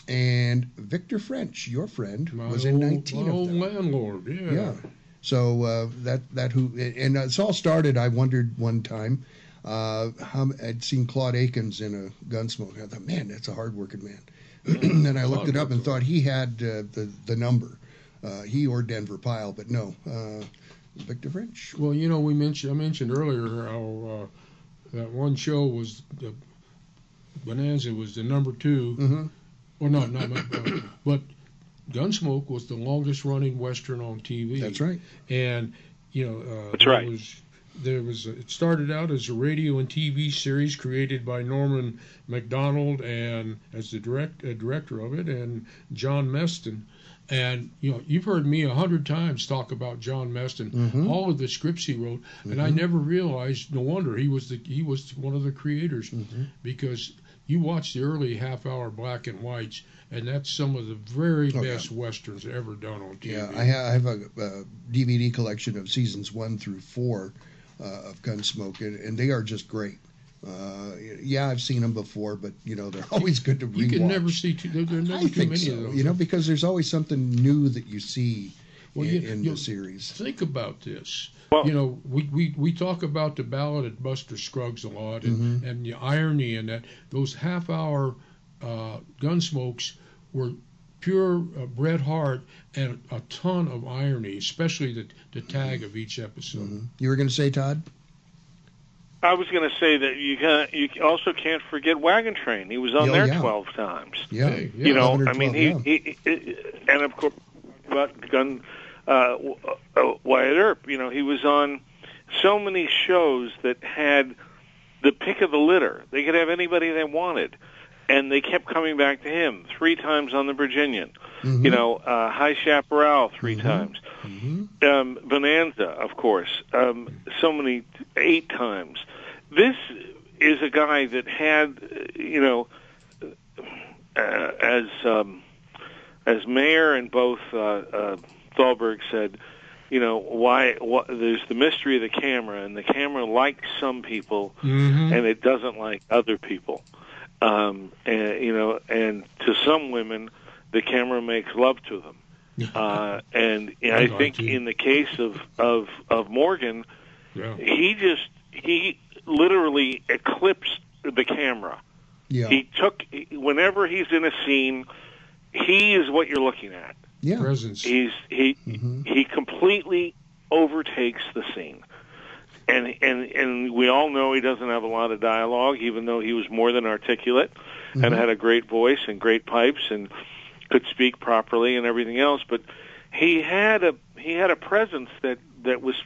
[SPEAKER 2] and Victor French, your friend,
[SPEAKER 3] My
[SPEAKER 2] was in
[SPEAKER 3] old-
[SPEAKER 2] 19
[SPEAKER 3] my
[SPEAKER 2] of
[SPEAKER 3] old
[SPEAKER 2] them.
[SPEAKER 3] landlord, yeah.
[SPEAKER 2] Yeah. So uh, that that who and it's all started. I wondered one time. Uh, how, I'd seen Claude Akins in a Gunsmoke. I thought, man, that's a hardworking man. [clears throat] and I looked it up and thought he had uh, the the number. Uh, he or Denver Pyle, but no, uh, Victor French.
[SPEAKER 3] Well, you know, we mentioned I mentioned earlier how uh, that one show was the Bonanza was the number 2
[SPEAKER 2] Mhm.
[SPEAKER 3] Well, not not, uh, but Gunsmoke was the longest running western on TV.
[SPEAKER 2] That's right.
[SPEAKER 3] And you know, uh,
[SPEAKER 4] That's
[SPEAKER 3] there
[SPEAKER 4] right.
[SPEAKER 3] Was, there was it started out as a radio and TV series created by Norman Macdonnell and as the direct uh, director of it, and John Meston. And you know, you've heard me a hundred times talk about John Meston,
[SPEAKER 2] Mhm.
[SPEAKER 3] all of the scripts he wrote, and I
[SPEAKER 2] Mhm.
[SPEAKER 3] never realized. No wonder he was the he was one of the creators
[SPEAKER 2] Mm-hmm.
[SPEAKER 3] because you watch the early half hour black and whites, and that's some of the very
[SPEAKER 2] Oh, yeah.
[SPEAKER 3] best westerns ever done on TV.
[SPEAKER 2] Yeah, I, ha- I have a, uh DVD collection of seasons one through four uh, of Gunsmoke, and, and they are just great. Uh, yeah, I've seen them before, but you know they're [laughs] always good to rewatch.
[SPEAKER 3] You can never see too. There, there are never
[SPEAKER 2] I
[SPEAKER 3] too
[SPEAKER 2] think
[SPEAKER 3] many
[SPEAKER 2] so.
[SPEAKER 3] of those.
[SPEAKER 2] You know, because there's always something new that you see
[SPEAKER 3] Well,
[SPEAKER 2] in,
[SPEAKER 3] you-
[SPEAKER 2] in
[SPEAKER 3] you-
[SPEAKER 2] the series.
[SPEAKER 3] Think about this. you know, we, we, we talk about the ballad at Buster Scruggs a lot, and,
[SPEAKER 2] Mhm.
[SPEAKER 3] and the irony in that those half hour uh, gunsmokes were pure uh, Bret Harte and a ton of irony, especially the the tag of each episode.
[SPEAKER 2] You were going to say, Todd?
[SPEAKER 4] I was going to say that you can you also can't forget Wagon Train. He was on
[SPEAKER 2] Oh,
[SPEAKER 4] there
[SPEAKER 2] yeah.
[SPEAKER 4] twelve times.
[SPEAKER 2] Yeah, yeah,
[SPEAKER 4] you know,
[SPEAKER 2] 11
[SPEAKER 4] I mean,
[SPEAKER 2] 12,
[SPEAKER 4] he, he, he and of course about Gun uh, uh, Wyatt Earp. You know, he was on so many shows that had the pick of the litter. They could have anybody they wanted, and they kept coming back to him. Three times on the Virginian.
[SPEAKER 2] Mm-hmm.
[SPEAKER 4] You know, uh, High Chaparral 3 times.
[SPEAKER 2] Mm-hmm.
[SPEAKER 4] Um, Bonanza, of course. Um, so many, eight times. This is a guy that had, you know, uh, as um, as Mayer and both uh, uh, Thalberg said, you know, why? What, there's the mystery of the camera, and the camera likes some people,
[SPEAKER 3] Mhm.
[SPEAKER 4] and it doesn't like other people. Um, and you know, and to some women, the camera makes love to them. Uh, and [laughs] you know, I think in the case of of of Morgan,
[SPEAKER 3] Yeah.
[SPEAKER 4] he just he literally eclipsed the camera.
[SPEAKER 2] Yeah.
[SPEAKER 4] He took whenever he's in a scene, he is what you're looking at.
[SPEAKER 2] Yeah.
[SPEAKER 3] Presence.
[SPEAKER 4] He's he he completely overtakes the scene. And and and we all know he doesn't have a lot of dialogue, even though he was more than articulate and
[SPEAKER 2] Mhm.
[SPEAKER 4] had a great voice and great pipes and could speak properly and everything else. But he had a he had a presence that that was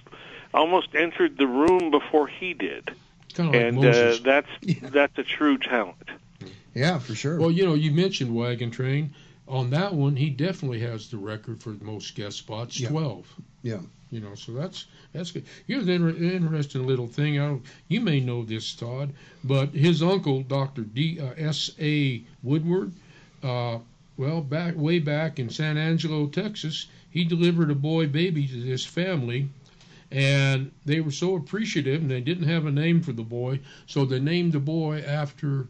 [SPEAKER 4] almost entered the room before he did,
[SPEAKER 3] Kind of like
[SPEAKER 4] and
[SPEAKER 3] Moses.
[SPEAKER 4] uh, that's [laughs] that's a true talent.
[SPEAKER 2] Yeah, for sure.
[SPEAKER 3] Well, you know, you mentioned Wagon Train. On that one, he definitely has the record for the most guest spots,
[SPEAKER 2] Yeah.
[SPEAKER 3] twelve.
[SPEAKER 2] Yeah.
[SPEAKER 3] You know, so that's that's good. Here's an inter- interesting little thing. I don't, you may know this, Todd, but his uncle, Doctor D uh, S A Woodward, uh, well, back way back in San Angelo, Texas, he delivered a boy baby to this family, and they were so appreciative, and they didn't have a name for the boy, so they named the boy after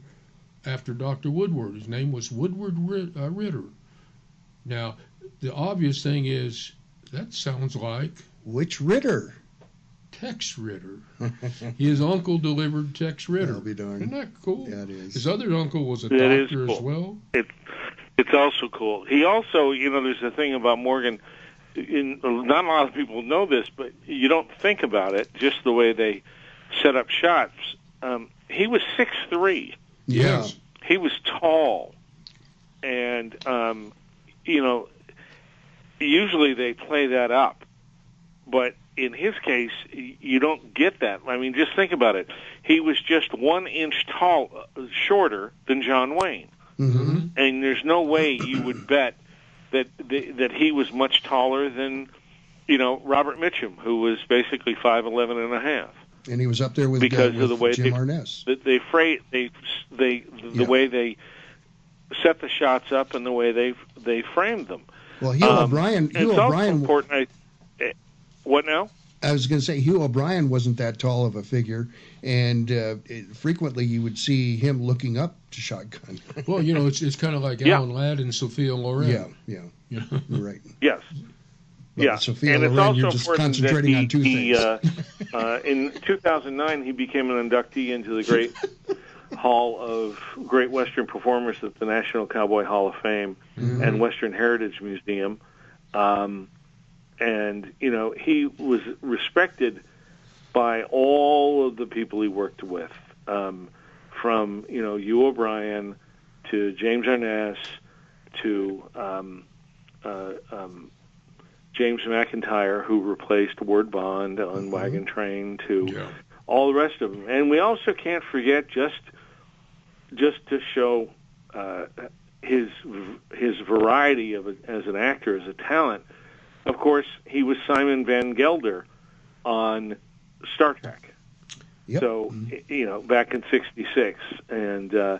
[SPEAKER 3] after Dr. Woodward. His name was Woodward uh, Ritter. Now, the obvious thing is that sounds like
[SPEAKER 2] Which Ritter?
[SPEAKER 3] Tex Ritter. [laughs] His uncle delivered Tex Ritter.
[SPEAKER 2] I'll be darned.
[SPEAKER 3] Isn't that cool?
[SPEAKER 2] Yeah, it is.
[SPEAKER 3] His other uncle was a
[SPEAKER 4] That is
[SPEAKER 3] doctor
[SPEAKER 4] cool.
[SPEAKER 3] as well.
[SPEAKER 4] It, it's also cool. He also, you know, there's a thing about Morgan. In, not a lot of people know this, but you don't think about it. Just the way they set up shots. Um, he was six three.
[SPEAKER 2] Yeah.
[SPEAKER 4] He was tall, and um, you know, usually they play that up, but in his case, you don't get that. I mean, just think about it. He was just one inch tall, uh, shorter than John Wayne
[SPEAKER 2] Mm-hmm.
[SPEAKER 4] and there's no way you would bet that that he was much taller than you know Robert Mitchum, who was basically five eleven and a half.
[SPEAKER 2] And he was up there with,
[SPEAKER 4] Because
[SPEAKER 2] uh,
[SPEAKER 4] of the way
[SPEAKER 2] Jim
[SPEAKER 4] they-
[SPEAKER 2] Arness.
[SPEAKER 4] That they freight they they the
[SPEAKER 2] Yeah.
[SPEAKER 4] way they set the shots up and the way they they framed them.
[SPEAKER 2] Well, Hugh
[SPEAKER 4] Um, O'Brian.
[SPEAKER 2] Hugh O'Brian.
[SPEAKER 4] important. I, eh, what now?
[SPEAKER 2] I was going to say Hugh O'Brian wasn't that tall of a figure, and uh, it, frequently you would see him looking up to Shotgun. [laughs]
[SPEAKER 3] Well, you know, it's it's kind of like
[SPEAKER 4] Yeah.
[SPEAKER 3] Alan Ladd and Sophia Loren.
[SPEAKER 2] yeah, yeah, [laughs]
[SPEAKER 3] You know?
[SPEAKER 2] you're right.
[SPEAKER 4] Yes.
[SPEAKER 2] Well,
[SPEAKER 4] yeah,
[SPEAKER 2] Sophia
[SPEAKER 4] and it's
[SPEAKER 2] Loren,
[SPEAKER 4] also
[SPEAKER 2] you're just
[SPEAKER 4] important that
[SPEAKER 2] concentrating
[SPEAKER 4] he,
[SPEAKER 2] on two
[SPEAKER 4] he,
[SPEAKER 2] things.
[SPEAKER 4] Uh, [laughs] uh, in 2009, he became an inductee into the Great Hall of Great Western Performers at the National Cowboy Hall of Fame
[SPEAKER 2] Mm-hmm.
[SPEAKER 4] and Western Heritage Museum. Um, and you know, he was respected by all of the people he worked with, um, from you know Hugh O'Brian to James Arness to um, uh, um, James McIntire, who replaced Ward Bond on Wagon Train, to all the rest of them. And we also can't forget just just to show uh, his his variety of a, as an actor, as a talent. Of course, he was Simon Van Gelder on Star Trek. So you know, back in '66, and uh,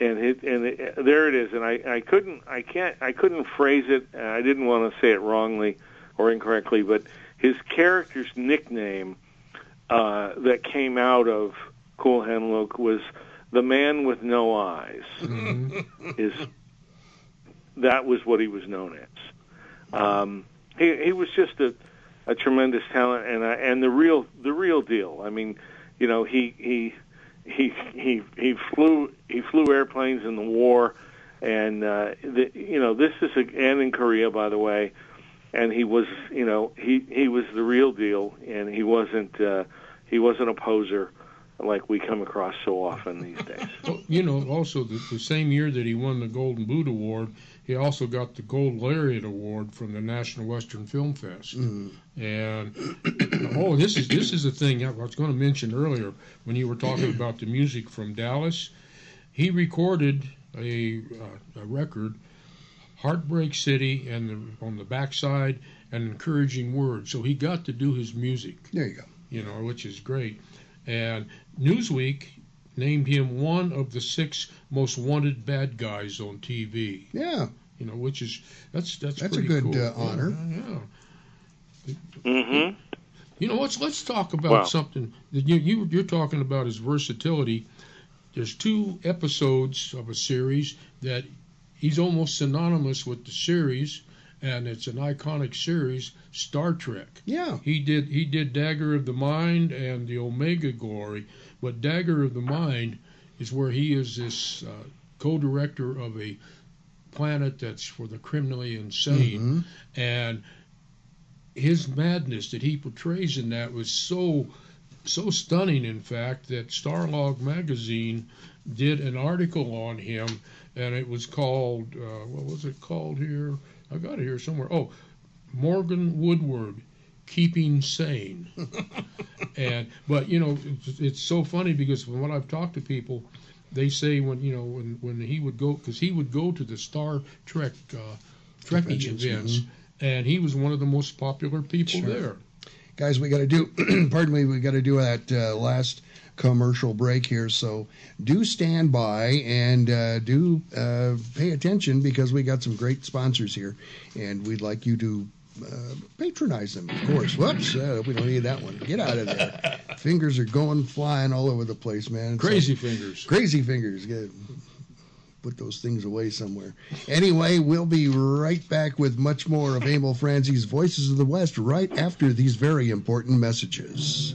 [SPEAKER 4] and it, and it, there it is. And I, I couldn't, I can't, I couldn't phrase it. I didn't want to say it wrongly or incorrectly, but his character's nickname uh, that came out of Cool Hand Luke was the man with no eyes. Is that was what he was known as? Um, he he was just a a tremendous talent and uh, and the real the real deal. I mean, you know, he he he he he flew he flew airplanes in the war, and uh, the, you know this is a, and in Korea, by the way, and he was you know he he was the real deal, and he wasn't uh, he wasn't a poser like we come across so often these days. [laughs]
[SPEAKER 3] You know, also the, the same year that he won the Golden Boot Award, he also got the Gold Lariat Award from the National Western Film Fest. And oh, this is this is the thing I was going to mention earlier when you were talking about the music from Dallas. He recorded a, uh, a record, Heartbreak City, and the, on the backside, an encouraging word. So he got to do his music.
[SPEAKER 2] There you go.
[SPEAKER 3] You know, which is great. And Newsweek named him one of the six most wanted bad guys on TV.
[SPEAKER 2] Yeah.
[SPEAKER 3] You know, which is that's that's
[SPEAKER 2] That's a good,
[SPEAKER 3] cool.
[SPEAKER 2] uh, honor.
[SPEAKER 3] Yeah.
[SPEAKER 4] Mm-hmm.
[SPEAKER 3] You know, let's let's talk about
[SPEAKER 4] Wow.
[SPEAKER 3] something that you, you you're talking about his versatility. There's two episodes of a series that he's almost synonymous with the series, and it's an iconic series, Star Trek.
[SPEAKER 2] Yeah.
[SPEAKER 3] He did he did Dagger of the Mind and the Omega Glory, but Dagger of the Mind is where he is this uh, co-director of a planet that's for the criminally insane, and his madness that he portrays in that was so so stunning in fact that Starlog magazine did an article on him and it was called uh, what was it called here I got it here somewhere oh Morgan Woodward keeping sane [laughs] and but you know it's, it's so funny because when I've talked to people they say when you know when when he would go because he would go to the Star Trek uh, Trekkie events
[SPEAKER 2] mhm.
[SPEAKER 3] and he was one of the most popular people
[SPEAKER 2] Sure.
[SPEAKER 3] there
[SPEAKER 2] Guys, we got to do, [clears throat] pardon me, we got to do that uh, last commercial break here. So do stand by and uh, do uh, pay attention because we got some great sponsors here, and we'd like you to uh, patronize them, of course. Whoops, uh, we don't need that one. Get out of there. [laughs] fingers are going flying all over the place, man. So-
[SPEAKER 3] Crazy fingers.
[SPEAKER 2] Crazy fingers. Get, put those things away somewhere. Anyway, we'll be right back with much more of Emil Franzi's Voices of the West right after these very important messages.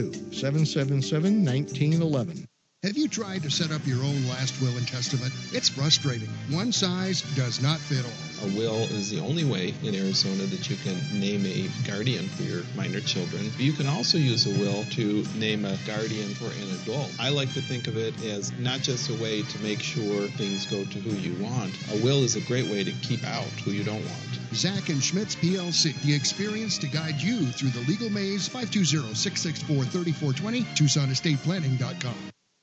[SPEAKER 6] 777 1911. Have you tried to set up your own last will and testament? It's frustrating. One size does not fit all.
[SPEAKER 7] A will is the only way in Arizona that you can name a guardian for your minor children. But you can also use a will to name a guardian for an adult. I like to think of it as not just a way to make sure things go to who you want. A will is a great way to keep out who you don't want.
[SPEAKER 6] Zach and Schmitz PLC, the experience to guide you through the legal maze, 520-664-3420, TucsonEstatePlanning.com.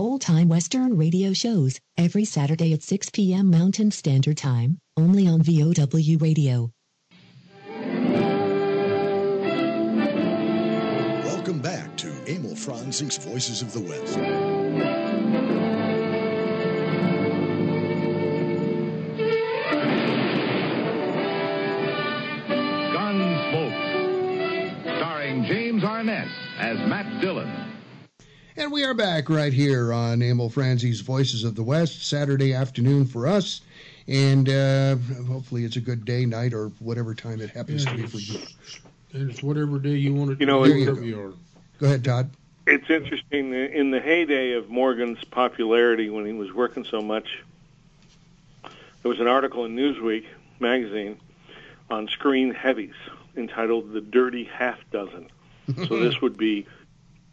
[SPEAKER 16] Old Time Western radio shows every Saturday at 6 p.m. Mountain Standard Time, only on VOW Radio.
[SPEAKER 1] Welcome back to Emil Franzi's Voices of the West.
[SPEAKER 17] Gunsmoke, starring James Arness as Matt Dillon.
[SPEAKER 2] And we are back right here on Emil Franzi's Voices of the West, Saturday afternoon for us. And uh, hopefully it's a good day, night, or whatever time it happens
[SPEAKER 3] Yeah,
[SPEAKER 2] to be for you.
[SPEAKER 3] And it's whatever day you want it to
[SPEAKER 4] You know,
[SPEAKER 3] be,
[SPEAKER 4] it's-
[SPEAKER 3] whatever you are.
[SPEAKER 2] Go ahead, Todd.
[SPEAKER 4] It's interesting in the heyday of Morgan's popularity when he was working so much. There was an article in Newsweek magazine on screen heavies entitled "The Dirty Half Dozen." so this would be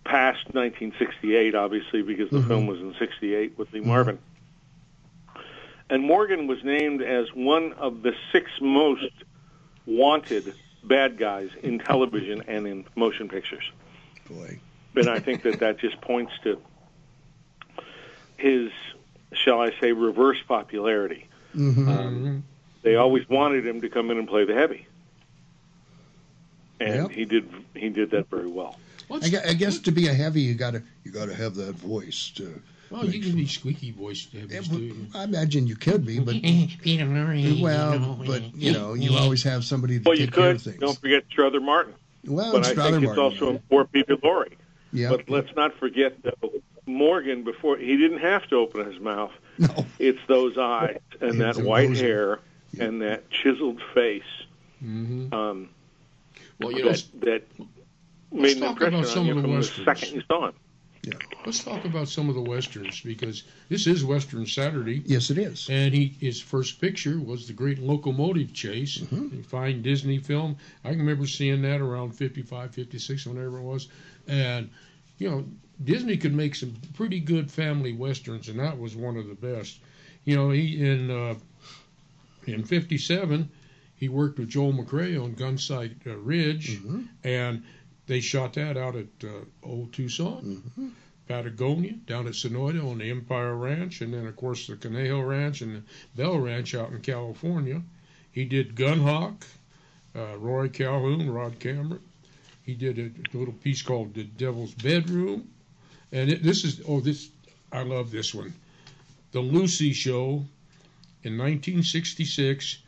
[SPEAKER 4] past 1968, obviously, because the
[SPEAKER 18] Mhm.
[SPEAKER 4] film was in '68 with Lee Marvin. And Morgan was named as one of the six most wanted bad guys in television and in motion pictures.
[SPEAKER 2] Boy.
[SPEAKER 4] And I think that that just points to his, shall I say, reverse popularity.
[SPEAKER 2] Mm-hmm.
[SPEAKER 4] Um, they always wanted him to come in and play the heavy, and
[SPEAKER 2] Yep.
[SPEAKER 4] he did. He did that very well.
[SPEAKER 2] I, gue- I guess to be a heavy, you gotta you gotta have that voice. To,
[SPEAKER 3] Well, you can be squeaky voiced heavies too.
[SPEAKER 2] I imagine you could be, but well, but [laughs] you know, you always have somebody to
[SPEAKER 4] Well, you
[SPEAKER 2] take care
[SPEAKER 4] could.
[SPEAKER 2] of things.
[SPEAKER 4] Don't forget Strother Martin.
[SPEAKER 2] Well,
[SPEAKER 4] but
[SPEAKER 2] and
[SPEAKER 4] I think
[SPEAKER 2] Martin,
[SPEAKER 4] it's also in Poor Peter Lorre.
[SPEAKER 2] Yeah.
[SPEAKER 4] But let's not forget though, Morgan. Before he didn't have to open his mouth. No. It's those eyes and that white
[SPEAKER 3] amazing.
[SPEAKER 4] hair and that chiseled face.
[SPEAKER 3] Mm-hmm.
[SPEAKER 4] Um,
[SPEAKER 3] Well, you know,
[SPEAKER 4] that, that
[SPEAKER 3] let's
[SPEAKER 4] made an
[SPEAKER 3] talk
[SPEAKER 4] impression
[SPEAKER 3] about
[SPEAKER 4] on
[SPEAKER 3] some
[SPEAKER 4] you
[SPEAKER 3] of the
[SPEAKER 4] from the
[SPEAKER 3] westerns.
[SPEAKER 4] second you saw him.
[SPEAKER 3] Let's talk about some of the westerns because this is Western Saturday.
[SPEAKER 2] Yes, it is.
[SPEAKER 3] And he his first picture was the Great Locomotive Chase,
[SPEAKER 2] Mm-hmm.
[SPEAKER 3] a fine Disney film. I can remember seeing that around 55, 56, whenever it was. And you know, Disney could make some pretty good family westerns, and that was one of the best. You know, he in uh, in '57 he worked with Joel McCrea on Gunsight uh, Ridge,
[SPEAKER 2] Mm-hmm.
[SPEAKER 3] and they shot that out at uh, Old Tucson.
[SPEAKER 2] Mm-hmm.
[SPEAKER 3] Patagonia, down at Sonoyta on the Empire Ranch, and then of course the Conejo Ranch and the Bell Ranch out in California. He did Gunhawk, uh, Rory Calhoun, Rod Cameron. He did a little piece called The Devil's Bedroom, and it, this is oh this I love this one, The Lucy Show, in 1966.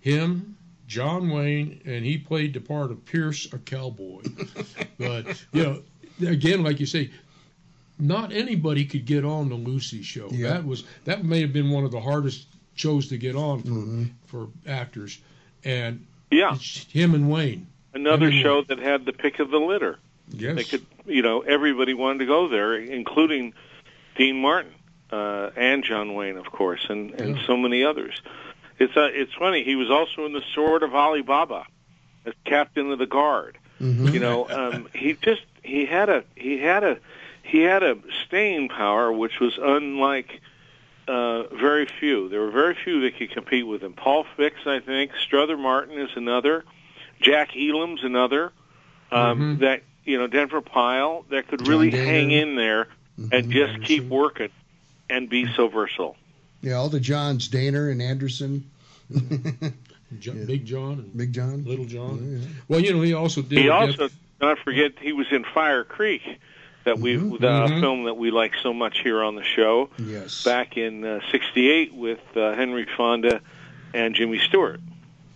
[SPEAKER 3] Him, John Wayne, and he played the part of Pierce, a cowboy. [laughs] but you know, again, like you say, not anybody could get on the Lucy show.
[SPEAKER 2] Yeah.
[SPEAKER 3] That was that may have been one of the hardest shows to get on for
[SPEAKER 2] Mm-hmm.
[SPEAKER 3] for actors, and
[SPEAKER 4] Yeah.
[SPEAKER 3] it's him and Wayne.
[SPEAKER 4] Another
[SPEAKER 3] and
[SPEAKER 4] show that had the pick of the litter.
[SPEAKER 3] Yes.
[SPEAKER 4] They could, you know, everybody wanted to go there, including Dean Martin uh, and John Wayne, of course, and, and
[SPEAKER 3] Yeah.
[SPEAKER 4] so many others. It's uh, it's funny. He was also in the Sword of Ali Baba as captain of the guard.
[SPEAKER 2] Mm-hmm.
[SPEAKER 4] You know, um, he just he had a he had a he had a staying power which was unlike uh, very few. There were very few that could compete with him. Paul Fix, I think. Strother Martin is another. Jack Elam's another. Um, That you know, Denver Pyle that could really hang in there and just keep working and be so versatile.
[SPEAKER 2] Yeah, all the Johns, Dehner and Anderson. [laughs]
[SPEAKER 3] Jo- Big John and
[SPEAKER 2] Big John,
[SPEAKER 3] Little John. Well, you know, he also did.
[SPEAKER 4] He also,
[SPEAKER 3] death-
[SPEAKER 4] not forget, he was in Firecreek that we
[SPEAKER 2] Mm-hmm.
[SPEAKER 4] the
[SPEAKER 3] Mhm.
[SPEAKER 4] film that we like so much here on the show
[SPEAKER 2] Yes.
[SPEAKER 4] back in uh, '68 with uh, Henry Fonda and Jimmy Stewart.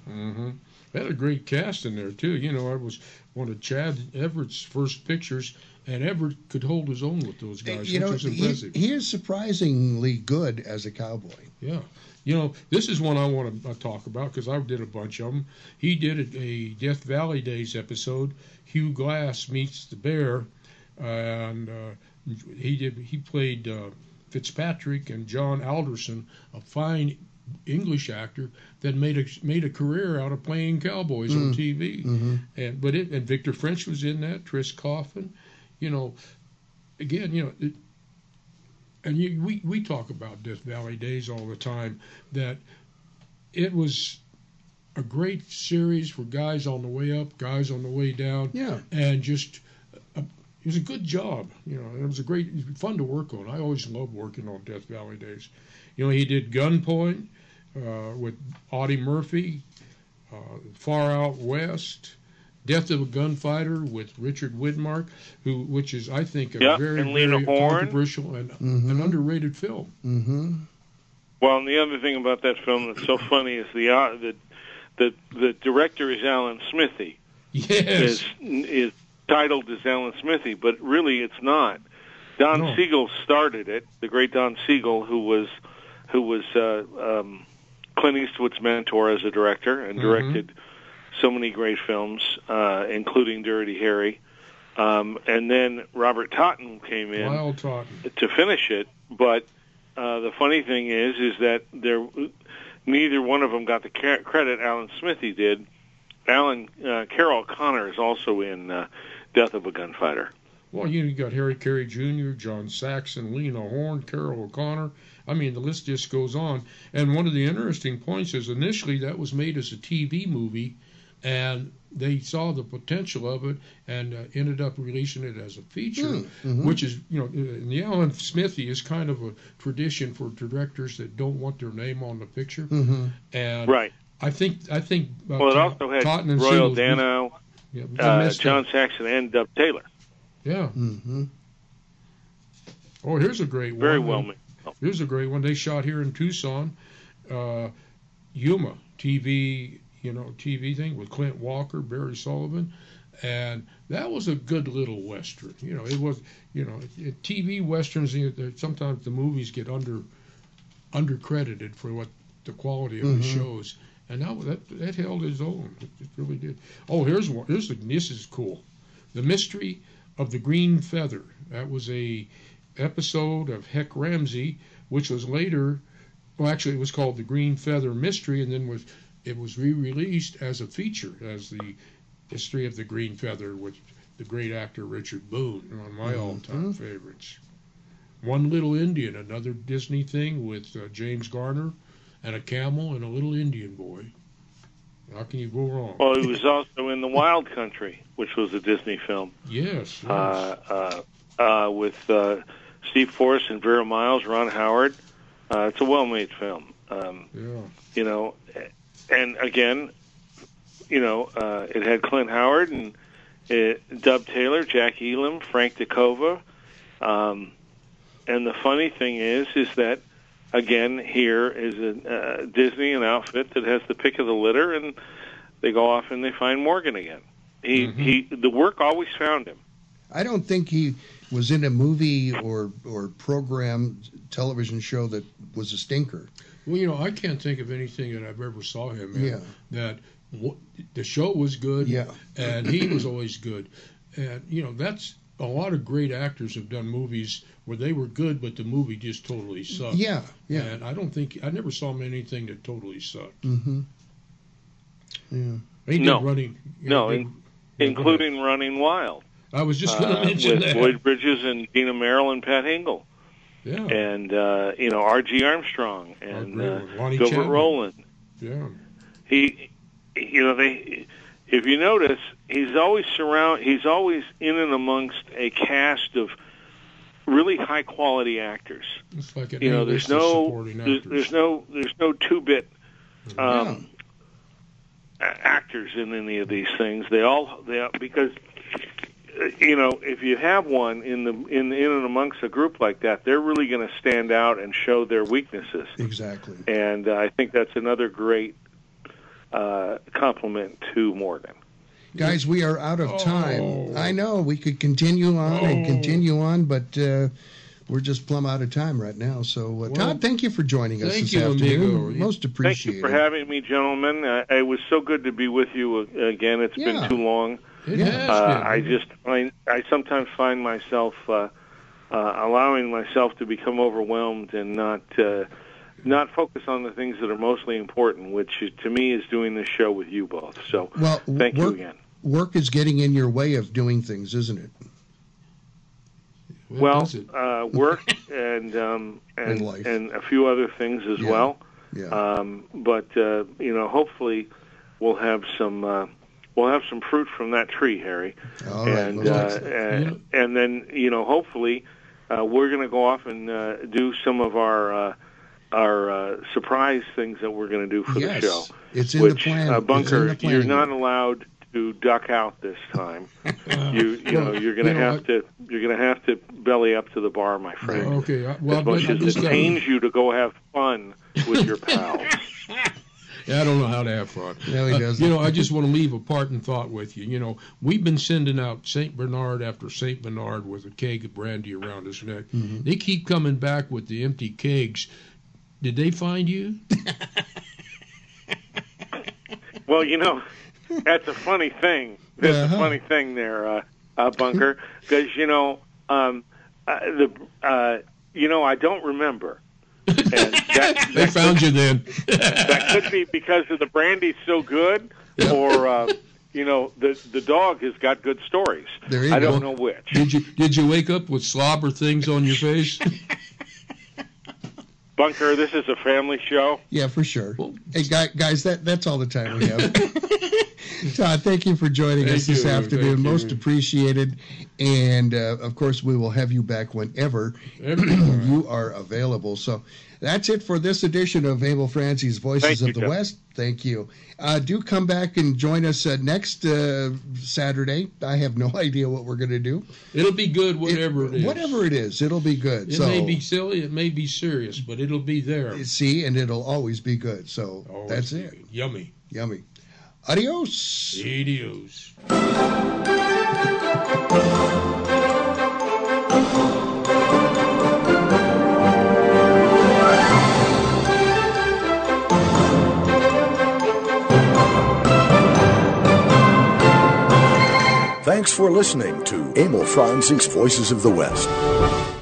[SPEAKER 3] Mm-hmm. They had a great cast in there too. You know, I was one of Chad Everett's first pictures, and Everett could hold his own with those guys,
[SPEAKER 2] you know,
[SPEAKER 3] which was
[SPEAKER 2] he,
[SPEAKER 3] impressive.
[SPEAKER 2] he is surprisingly good as a cowboy.
[SPEAKER 3] Yeah. You know, this is one I want to uh, talk about because I did a bunch of them. He did a, Death Valley Days episode. Hugh Glass meets the bear, and uh, he did. He played uh, Fitzpatrick and John Alderson, a fine English actor that made a made a career out of playing cowboys on
[SPEAKER 2] Mm.
[SPEAKER 3] TV.
[SPEAKER 2] Mhm.
[SPEAKER 3] And but it and Victor French was in that. Tris Coffin, you know, again, you know. It, and you, we we talk about Death Valley Days all the time. That it was a great series for guys on the way up, guys on the way down.
[SPEAKER 2] Yeah.
[SPEAKER 3] and just uh, it was a good job. You know, it was a great, it was fun to work on. I always loved working on Death Valley Days. You know, he did Gunpoint uh, with Audie Murphy, uh, Far Out West. Death of a Gunfighter with Richard Widmark, who, which is I think a
[SPEAKER 4] Yep,
[SPEAKER 3] very,
[SPEAKER 4] and Lena
[SPEAKER 3] very
[SPEAKER 4] Horne.
[SPEAKER 3] controversial and
[SPEAKER 2] Mhm.
[SPEAKER 3] an underrated film.
[SPEAKER 2] Mm-hmm.
[SPEAKER 4] Well, and the other thing about that film that's so funny is the uh, the the the director is Alan Smithee.
[SPEAKER 3] Yes.
[SPEAKER 4] Is is titled as Alan Smithee, but really it's not. Don
[SPEAKER 3] No.
[SPEAKER 4] Siegel started it. The great Don Siegel, who was who was uh, um, Clint Eastwood's mentor as a director and
[SPEAKER 3] Mhm.
[SPEAKER 4] directed so many great films, uh, including Dirty Harry. Um, and then Robert Totten came in
[SPEAKER 3] Wild Totten.
[SPEAKER 4] to finish it. But uh, the funny thing is, is that there neither one of them got the credit Alan Smithee did. Alan uh, Carroll Connor is also in uh, Death of a Gunfighter.
[SPEAKER 3] Well, you got Harry Carey Jr., John Saxon, Lena Horne, Carroll O'Connor. I mean, the list just goes on. And one of the interesting points is initially that was made as a TV movie, and they saw the potential of it and uh, ended up releasing it as a feature,
[SPEAKER 2] Mm, mhm.
[SPEAKER 3] which is, you know, in the Alan Smithee is kind of a tradition for directors that don't want their name on the picture.
[SPEAKER 2] Mm-hmm.
[SPEAKER 3] And
[SPEAKER 4] Right.
[SPEAKER 3] I think I think uh,
[SPEAKER 4] well, it also had
[SPEAKER 3] Totten and
[SPEAKER 4] Royal
[SPEAKER 3] Siegel's-
[SPEAKER 4] Dano,
[SPEAKER 3] Yeah,
[SPEAKER 4] uh, John
[SPEAKER 3] it.
[SPEAKER 4] Saxon, and Dub Taylor.
[SPEAKER 3] Yeah.
[SPEAKER 2] Mm-hmm.
[SPEAKER 3] Oh, here's a great
[SPEAKER 4] Very
[SPEAKER 3] one.
[SPEAKER 4] Very well made.
[SPEAKER 3] Here's a great one. They shot here in Tucson, uh, Yuma TV, you know, TV thing with Clint Walker, Barry Sullivan, and that was a good little western. You know, it was, you know, TV westerns. You know, sometimes the movies get under undercredited for what the quality of the
[SPEAKER 2] Mhm.
[SPEAKER 3] shows, and that that that held its own. It, it really did. Oh, here's one. Here's the, this is cool. The mystery of the green feather. That was a episode of Hec Ramsey, which was later, well, actually, it was called the Green Feather Mystery, and then was it was re-released as a feature as the history of the Green Feather with the great actor Richard Boone, one of my all-time favorites. One Little Indian, another Disney thing with uh, James Garner and a camel and a little Indian boy. How can you go wrong?
[SPEAKER 4] Well, he was also in The Wild Country, which was a Disney film.
[SPEAKER 3] Yes. yes.
[SPEAKER 4] uh, uh, uh, with uh, Steve Forrest and Vera Miles, Ron Howard. Uh, it's a well-made film. Um,
[SPEAKER 3] yeah.
[SPEAKER 4] You know, and again, you know, uh, it had Clint Howard and uh, Dub Taylor, Jack Elam, Frank DeKova. Um, and the funny thing is, is that again here is a uh, Disney, an outfit that has the pick of the litter, and they go off and they find Morgan again. He he, the work always found him.
[SPEAKER 2] I don't think he was in a movie or or program television show that was a stinker.
[SPEAKER 3] Well, you know, I can't think of anything that I've ever saw him in
[SPEAKER 2] Yeah.
[SPEAKER 3] that w- the show was good,
[SPEAKER 2] Yeah.
[SPEAKER 3] and he was always good, and you know that's a lot of great actors have done movies where they were good, but the movie just totally sucked.
[SPEAKER 2] Yeah, yeah.
[SPEAKER 3] And I don't think I never saw him in anything that totally sucked.
[SPEAKER 2] Mm-hmm. Yeah.
[SPEAKER 3] He did
[SPEAKER 4] No.
[SPEAKER 3] running, you
[SPEAKER 4] No,
[SPEAKER 3] know,
[SPEAKER 4] in,
[SPEAKER 3] did- yeah, go
[SPEAKER 4] including Running Wild.
[SPEAKER 3] I was just going to
[SPEAKER 4] uh, [laughs]
[SPEAKER 3] mention
[SPEAKER 4] with
[SPEAKER 3] that.
[SPEAKER 4] Lloyd Bridges and Dina Merrill and Pat Hingle,
[SPEAKER 3] yeah,
[SPEAKER 4] and uh, you know R.G. Armstrong and uh. Gilbert
[SPEAKER 3] Chapman.
[SPEAKER 4] Rowland.
[SPEAKER 3] yeah.
[SPEAKER 4] He, you know, they. If you notice, he's always surround. He's always in and amongst a cast of really high quality actors.
[SPEAKER 3] It's like an
[SPEAKER 4] You know, there's no, there's, there's no, there's no two bit um, a- actors in any of these things. They all, they all, because you know, if you have one in the in in and amongst a group like that, they're really going to stand out and show their weaknesses.
[SPEAKER 2] Exactly.
[SPEAKER 4] And uh, I think that's another great uh, compliment to Morgan.
[SPEAKER 2] Guys, we are out of time.
[SPEAKER 3] Oh.
[SPEAKER 2] I know we could continue on and continue on, but uh, we're just plumb out of time right now. So, uh,
[SPEAKER 3] Well,
[SPEAKER 2] Todd, thank you for joining us this
[SPEAKER 3] you,
[SPEAKER 2] afternoon.
[SPEAKER 3] amigo.
[SPEAKER 2] Most
[SPEAKER 4] Thank
[SPEAKER 2] appreciated.
[SPEAKER 4] you for having me, gentlemen. Uh, it was so good to be with you uh, again. It's
[SPEAKER 2] Yeah.
[SPEAKER 4] been too long.
[SPEAKER 3] It
[SPEAKER 2] Yeah.
[SPEAKER 3] has
[SPEAKER 4] Uh,
[SPEAKER 3] been.
[SPEAKER 4] I just find I sometimes find myself uh, uh, allowing myself to become overwhelmed and not uh, not focus on the things that are mostly important, which is, to me is doing this show with you both. So
[SPEAKER 2] Well,
[SPEAKER 4] thank you
[SPEAKER 2] work,
[SPEAKER 4] again.
[SPEAKER 2] work is getting in your way of doing things, isn't it?
[SPEAKER 3] What
[SPEAKER 4] Well,
[SPEAKER 3] it?
[SPEAKER 4] uh, work [laughs] and um, and
[SPEAKER 2] And life.
[SPEAKER 4] and a few other things as
[SPEAKER 2] Yeah.
[SPEAKER 4] well.
[SPEAKER 2] Yeah.
[SPEAKER 4] Um, but uh, you know, hopefully, we'll have some uh, we'll have some fruit from that tree, Harry.
[SPEAKER 2] All right.
[SPEAKER 4] and
[SPEAKER 2] well,
[SPEAKER 4] uh,
[SPEAKER 2] excellent.
[SPEAKER 4] and, and then you know, hopefully, uh, we're going to go off and uh, do some of our uh, our uh, surprise things that we're going to do for
[SPEAKER 2] yes,
[SPEAKER 4] the show.
[SPEAKER 2] it's in
[SPEAKER 4] which
[SPEAKER 2] the plan.
[SPEAKER 4] uh,
[SPEAKER 2] it's in
[SPEAKER 4] bunker,
[SPEAKER 2] the plan.
[SPEAKER 4] you're not allowed to duck out this time. [laughs] you you know, you're going
[SPEAKER 3] you
[SPEAKER 4] to
[SPEAKER 3] know,
[SPEAKER 4] have to you're going to have to belly up to the bar, my friend.
[SPEAKER 3] Okay, well,
[SPEAKER 4] as much
[SPEAKER 3] I
[SPEAKER 4] as it pains you to go have fun with your pals. [laughs] [laughs]
[SPEAKER 3] Yeah, I don't know how to have fun.
[SPEAKER 2] No, he
[SPEAKER 3] Uh,
[SPEAKER 2] doesn't.
[SPEAKER 3] you know, I just want to leave a parting thought with you. You know, we've been sending out Saint Bernard after Saint Bernard with a keg of brandy around his neck.
[SPEAKER 2] Mm-hmm.
[SPEAKER 3] They keep coming back with the empty kegs. Did they find you? [laughs]
[SPEAKER 4] Well, you know, that's a funny thing. That's
[SPEAKER 2] Uh-huh.
[SPEAKER 4] a funny thing there, uh, uh, Bunker, because you know, um, uh, the uh, you know, I don't remember. And that, [laughs]
[SPEAKER 3] They
[SPEAKER 4] that
[SPEAKER 3] found you then.
[SPEAKER 4] that could be because of the brandy's so good, or uh, you know, the the dog has got good stories.
[SPEAKER 2] There you
[SPEAKER 4] I don't know which.
[SPEAKER 3] Did you did you wake up with slobber things on your face? [laughs]
[SPEAKER 4] Bunker, this is a family show.
[SPEAKER 2] Yeah, for sure. hey, guy, guys, that that's all the time we have. [laughs] [laughs] Todd, thank you for joining
[SPEAKER 3] Thank
[SPEAKER 2] us this
[SPEAKER 3] you,
[SPEAKER 2] afternoon.
[SPEAKER 3] thank
[SPEAKER 2] Most
[SPEAKER 3] you.
[SPEAKER 2] appreciated. And uh, of course, we will have you back whenever [clears throat] you are available. So that's it for this edition of Emil Franzi's Voices
[SPEAKER 4] Thank you,
[SPEAKER 2] of the
[SPEAKER 4] Jeff.
[SPEAKER 2] West. Thank you. Uh, do come back and join us uh, next uh, Saturday. I have no [laughs] idea what we're going to do.
[SPEAKER 3] It'll be good, whatever it is.
[SPEAKER 2] Whatever it is, it'll be good.
[SPEAKER 3] It
[SPEAKER 2] so
[SPEAKER 3] may be silly, it may be serious, but it'll be there.
[SPEAKER 2] see, and it'll always be good. So
[SPEAKER 3] Always
[SPEAKER 2] that's it.
[SPEAKER 3] Yummy.
[SPEAKER 2] Yummy. Adios.
[SPEAKER 3] Adios.
[SPEAKER 1] Thanks for listening to Emil Franzi's Voices of the West.